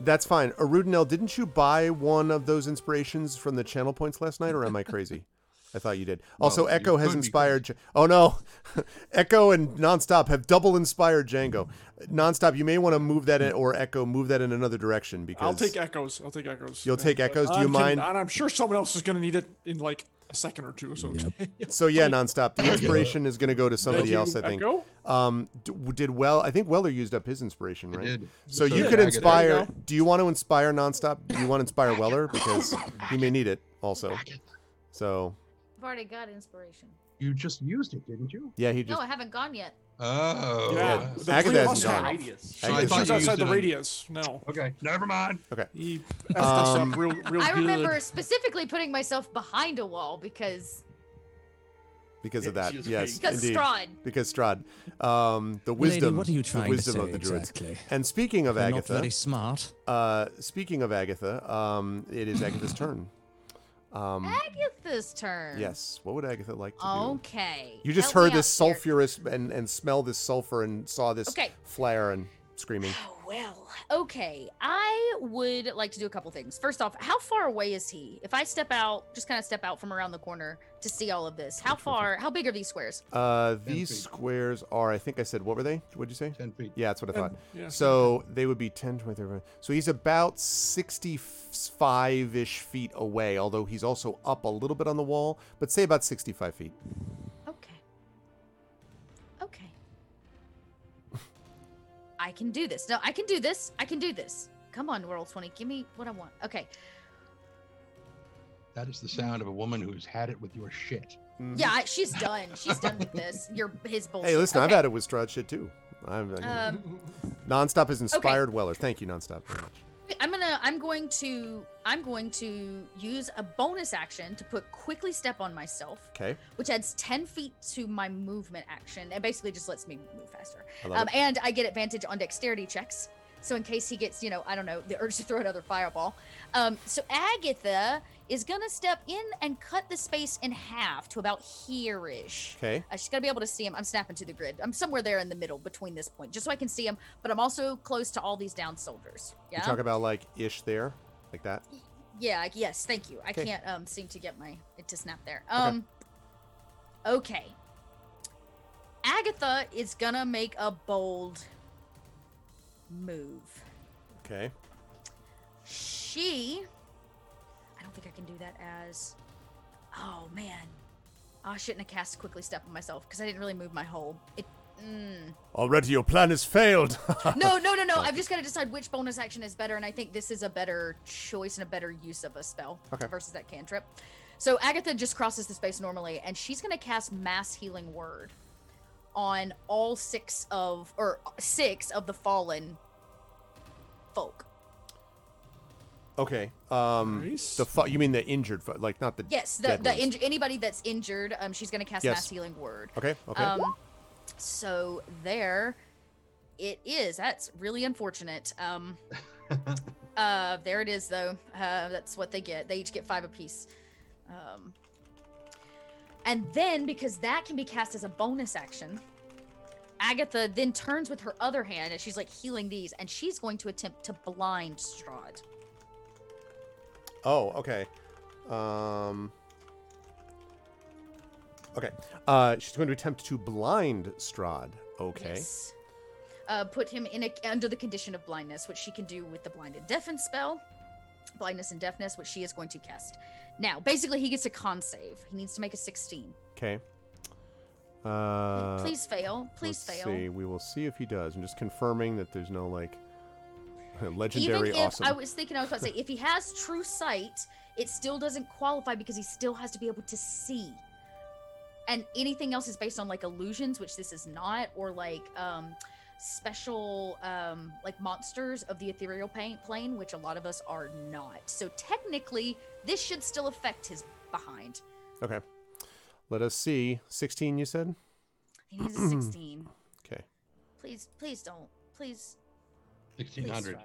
That's fine. Arudinel, didn't you buy one of those inspirations from the channel points last night, or am I crazy? I thought you did. Also, Well, Echo has inspired. J- oh no, Echo and Nonstop have double inspired Django. Nonstop, you may want to move that in, or Echo move that in another direction because I'll take echoes. I'll take echoes. You'll Yeah, take uh, echoes? Do you can- mind- And I'm sure someone else is going to need it in like a second or two. So So yeah, Nonstop. The inspiration is going to go to somebody Thank else. I think. Um, d- did well. I think Weller used up his inspiration, I right? did. So So you did could inspire. You. Do you want to inspire nonstop? Do you want to inspire Weller because he may need it also? So I've already got inspiration. You just used it, didn't you? yeah, he just. No. I haven't gone yet. Oh. Yeah, Yeah. the Agatha three of hasn't gone. Radius. So I I thought She's you outside the it radius. No, Okay, never mind. he Um, up real, real I good. remember specifically putting myself behind a wall because because of that. Yes, afraid. because indeed. Strahd. Because Strahd, um, the Lady, wisdom, what are you the trying to say of the druids. exactly? And speaking of You're not Agatha, very smart. uh, speaking of Agatha, um, it is Agatha's turn. Um, Agatha's turn. yes, what would Agatha like to do? Okay. You just help me heard this out here. sulfurous and and smell this sulfur and saw this Okay. flare and screaming. Well, okay. I would like to do a couple things. First off, how far away is he? If I step out, just kind of step out from around the corner to see all of this, how far, how big are these squares? Uh, these feet. squares are, I think I said, what were they? What'd you say? Ten feet. Yeah, that's what I thought. yeah, So they would be 10, 20, 30. So he's about 65 ish feet away, although he's also up a little bit on the wall, but say about 65 feet. Okay. Okay. I can do this. No, I can do this. I can do this. Come on, World 20. Give me what I want. Okay. That is the sound of a woman who's had it with your shit. Yeah, I, she's done. She's done with this. Your his bullshit. Hey, listen, I've had it with Strahd shit too. I'm, Um, Nonstop has inspired Weller. Thank you, Nonstop, very much. I'm going to I'm going to use a bonus action to put quickly step on myself, Okay. which adds 10 feet to my movement action and basically just lets me move faster. I Um, and I get advantage on dexterity checks. So in case he gets, you know, I don't know, the urge to throw another fireball. Um, so Agatha is gonna step in and cut the space in half to about here-ish. Okay. Uh, she's gotta be able to see him. I'm snapping to the grid. I'm somewhere there in the middle between this point, just so I can see him. But I'm also close to all these down soldiers. Yeah. You talk about like ish there, like that. Yeah, I- yes, thank you. I Okay. can't um seem to get my it to snap there. Um okay. Agatha is gonna make a bold move. Okay. She I don't think I can do that as Oh man. Oh, I shouldn't have cast quickly step on myself because I didn't really move my whole. It mm. Already your plan has failed. No, no, no, no. I've just got to decide which bonus action is better, and I think this is a better choice and a better use of a spell Okay. versus that cantrip. So Agatha just crosses the space normally, and she's going to cast Mass Healing Word on all six of or six of the fallen folk. okay. Um, Nice. the fu- you mean the injured, fu- like not the Yes, the dead the ones. inj- anybody that's injured, um, she's going to cast Yes. Mass Healing Word. Okay. Okay. Um, so there it is. That's really unfortunate. Um, uh, there it is, though. Uh, that's what they get. They each get five apiece. Um, and then, because that can be cast as a bonus action, Agatha then turns with her other hand and she's like healing these, and she's going to attempt to blind Strahd. Oh, okay. Um. Okay. Uh, she's going to attempt to blind Strahd. Okay. Yes. Uh, put him in a, under the condition of blindness, which she can do with the blind and deafen spell. Blindness and deafness, which she is going to cast. Now, basically, he gets a con save. He needs to make a 16. Okay. Uh, Please fail. Please let's fail. see. We will see if he does. I'm just confirming that there's no like Even legendary if awesome. I was thinking, I was about to say, if he has true sight, it still doesn't qualify because he still has to be able to see. And anything else is based on like illusions, which this is not, or like um, special um, like monsters of the ethereal plane, which a lot of us are not. So technically, this should still affect his behind. Okay. Let us see. 16, you said? He needs a 16. Okay. Please, please don't. Please. please 1600.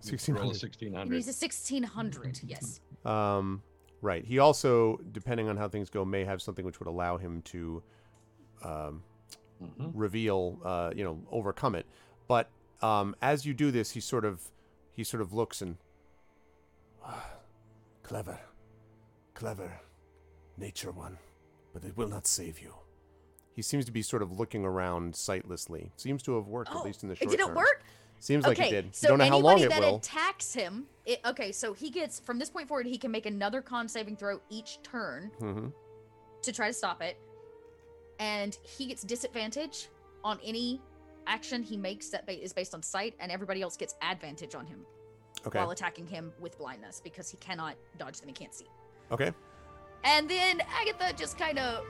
1600. He needs a 1600. Yes. Um, right. He also, depending on how things go, may have something which would allow him to um, Mhm. reveal, uh, you know, overcome it. But um, as you do this, he sort of, he sort of looks and, "Ah, clever, clever, nature one, but it will not save you. He seems to be sort of looking around sightlessly. Seems to have worked at least in the short Oh, Did it term. work? Seems like okay, it did. so you don't know how long it that will. attacks him, it, okay, so he gets from this point forward, he can make another con saving throw each turn hmm to try to stop it, and he gets disadvantage on any action he makes that ba- is based on sight, and everybody else gets advantage on him Okay. while attacking him with blindness because he cannot dodge them, he can't see. okay. And then Agatha just kind of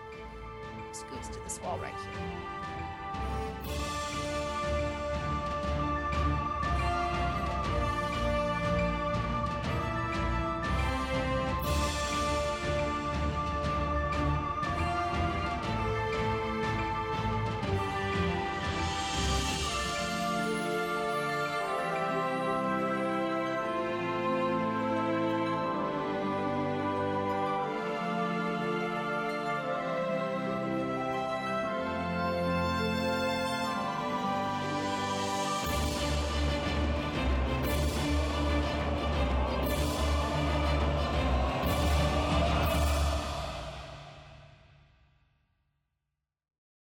scoots to this wall right here.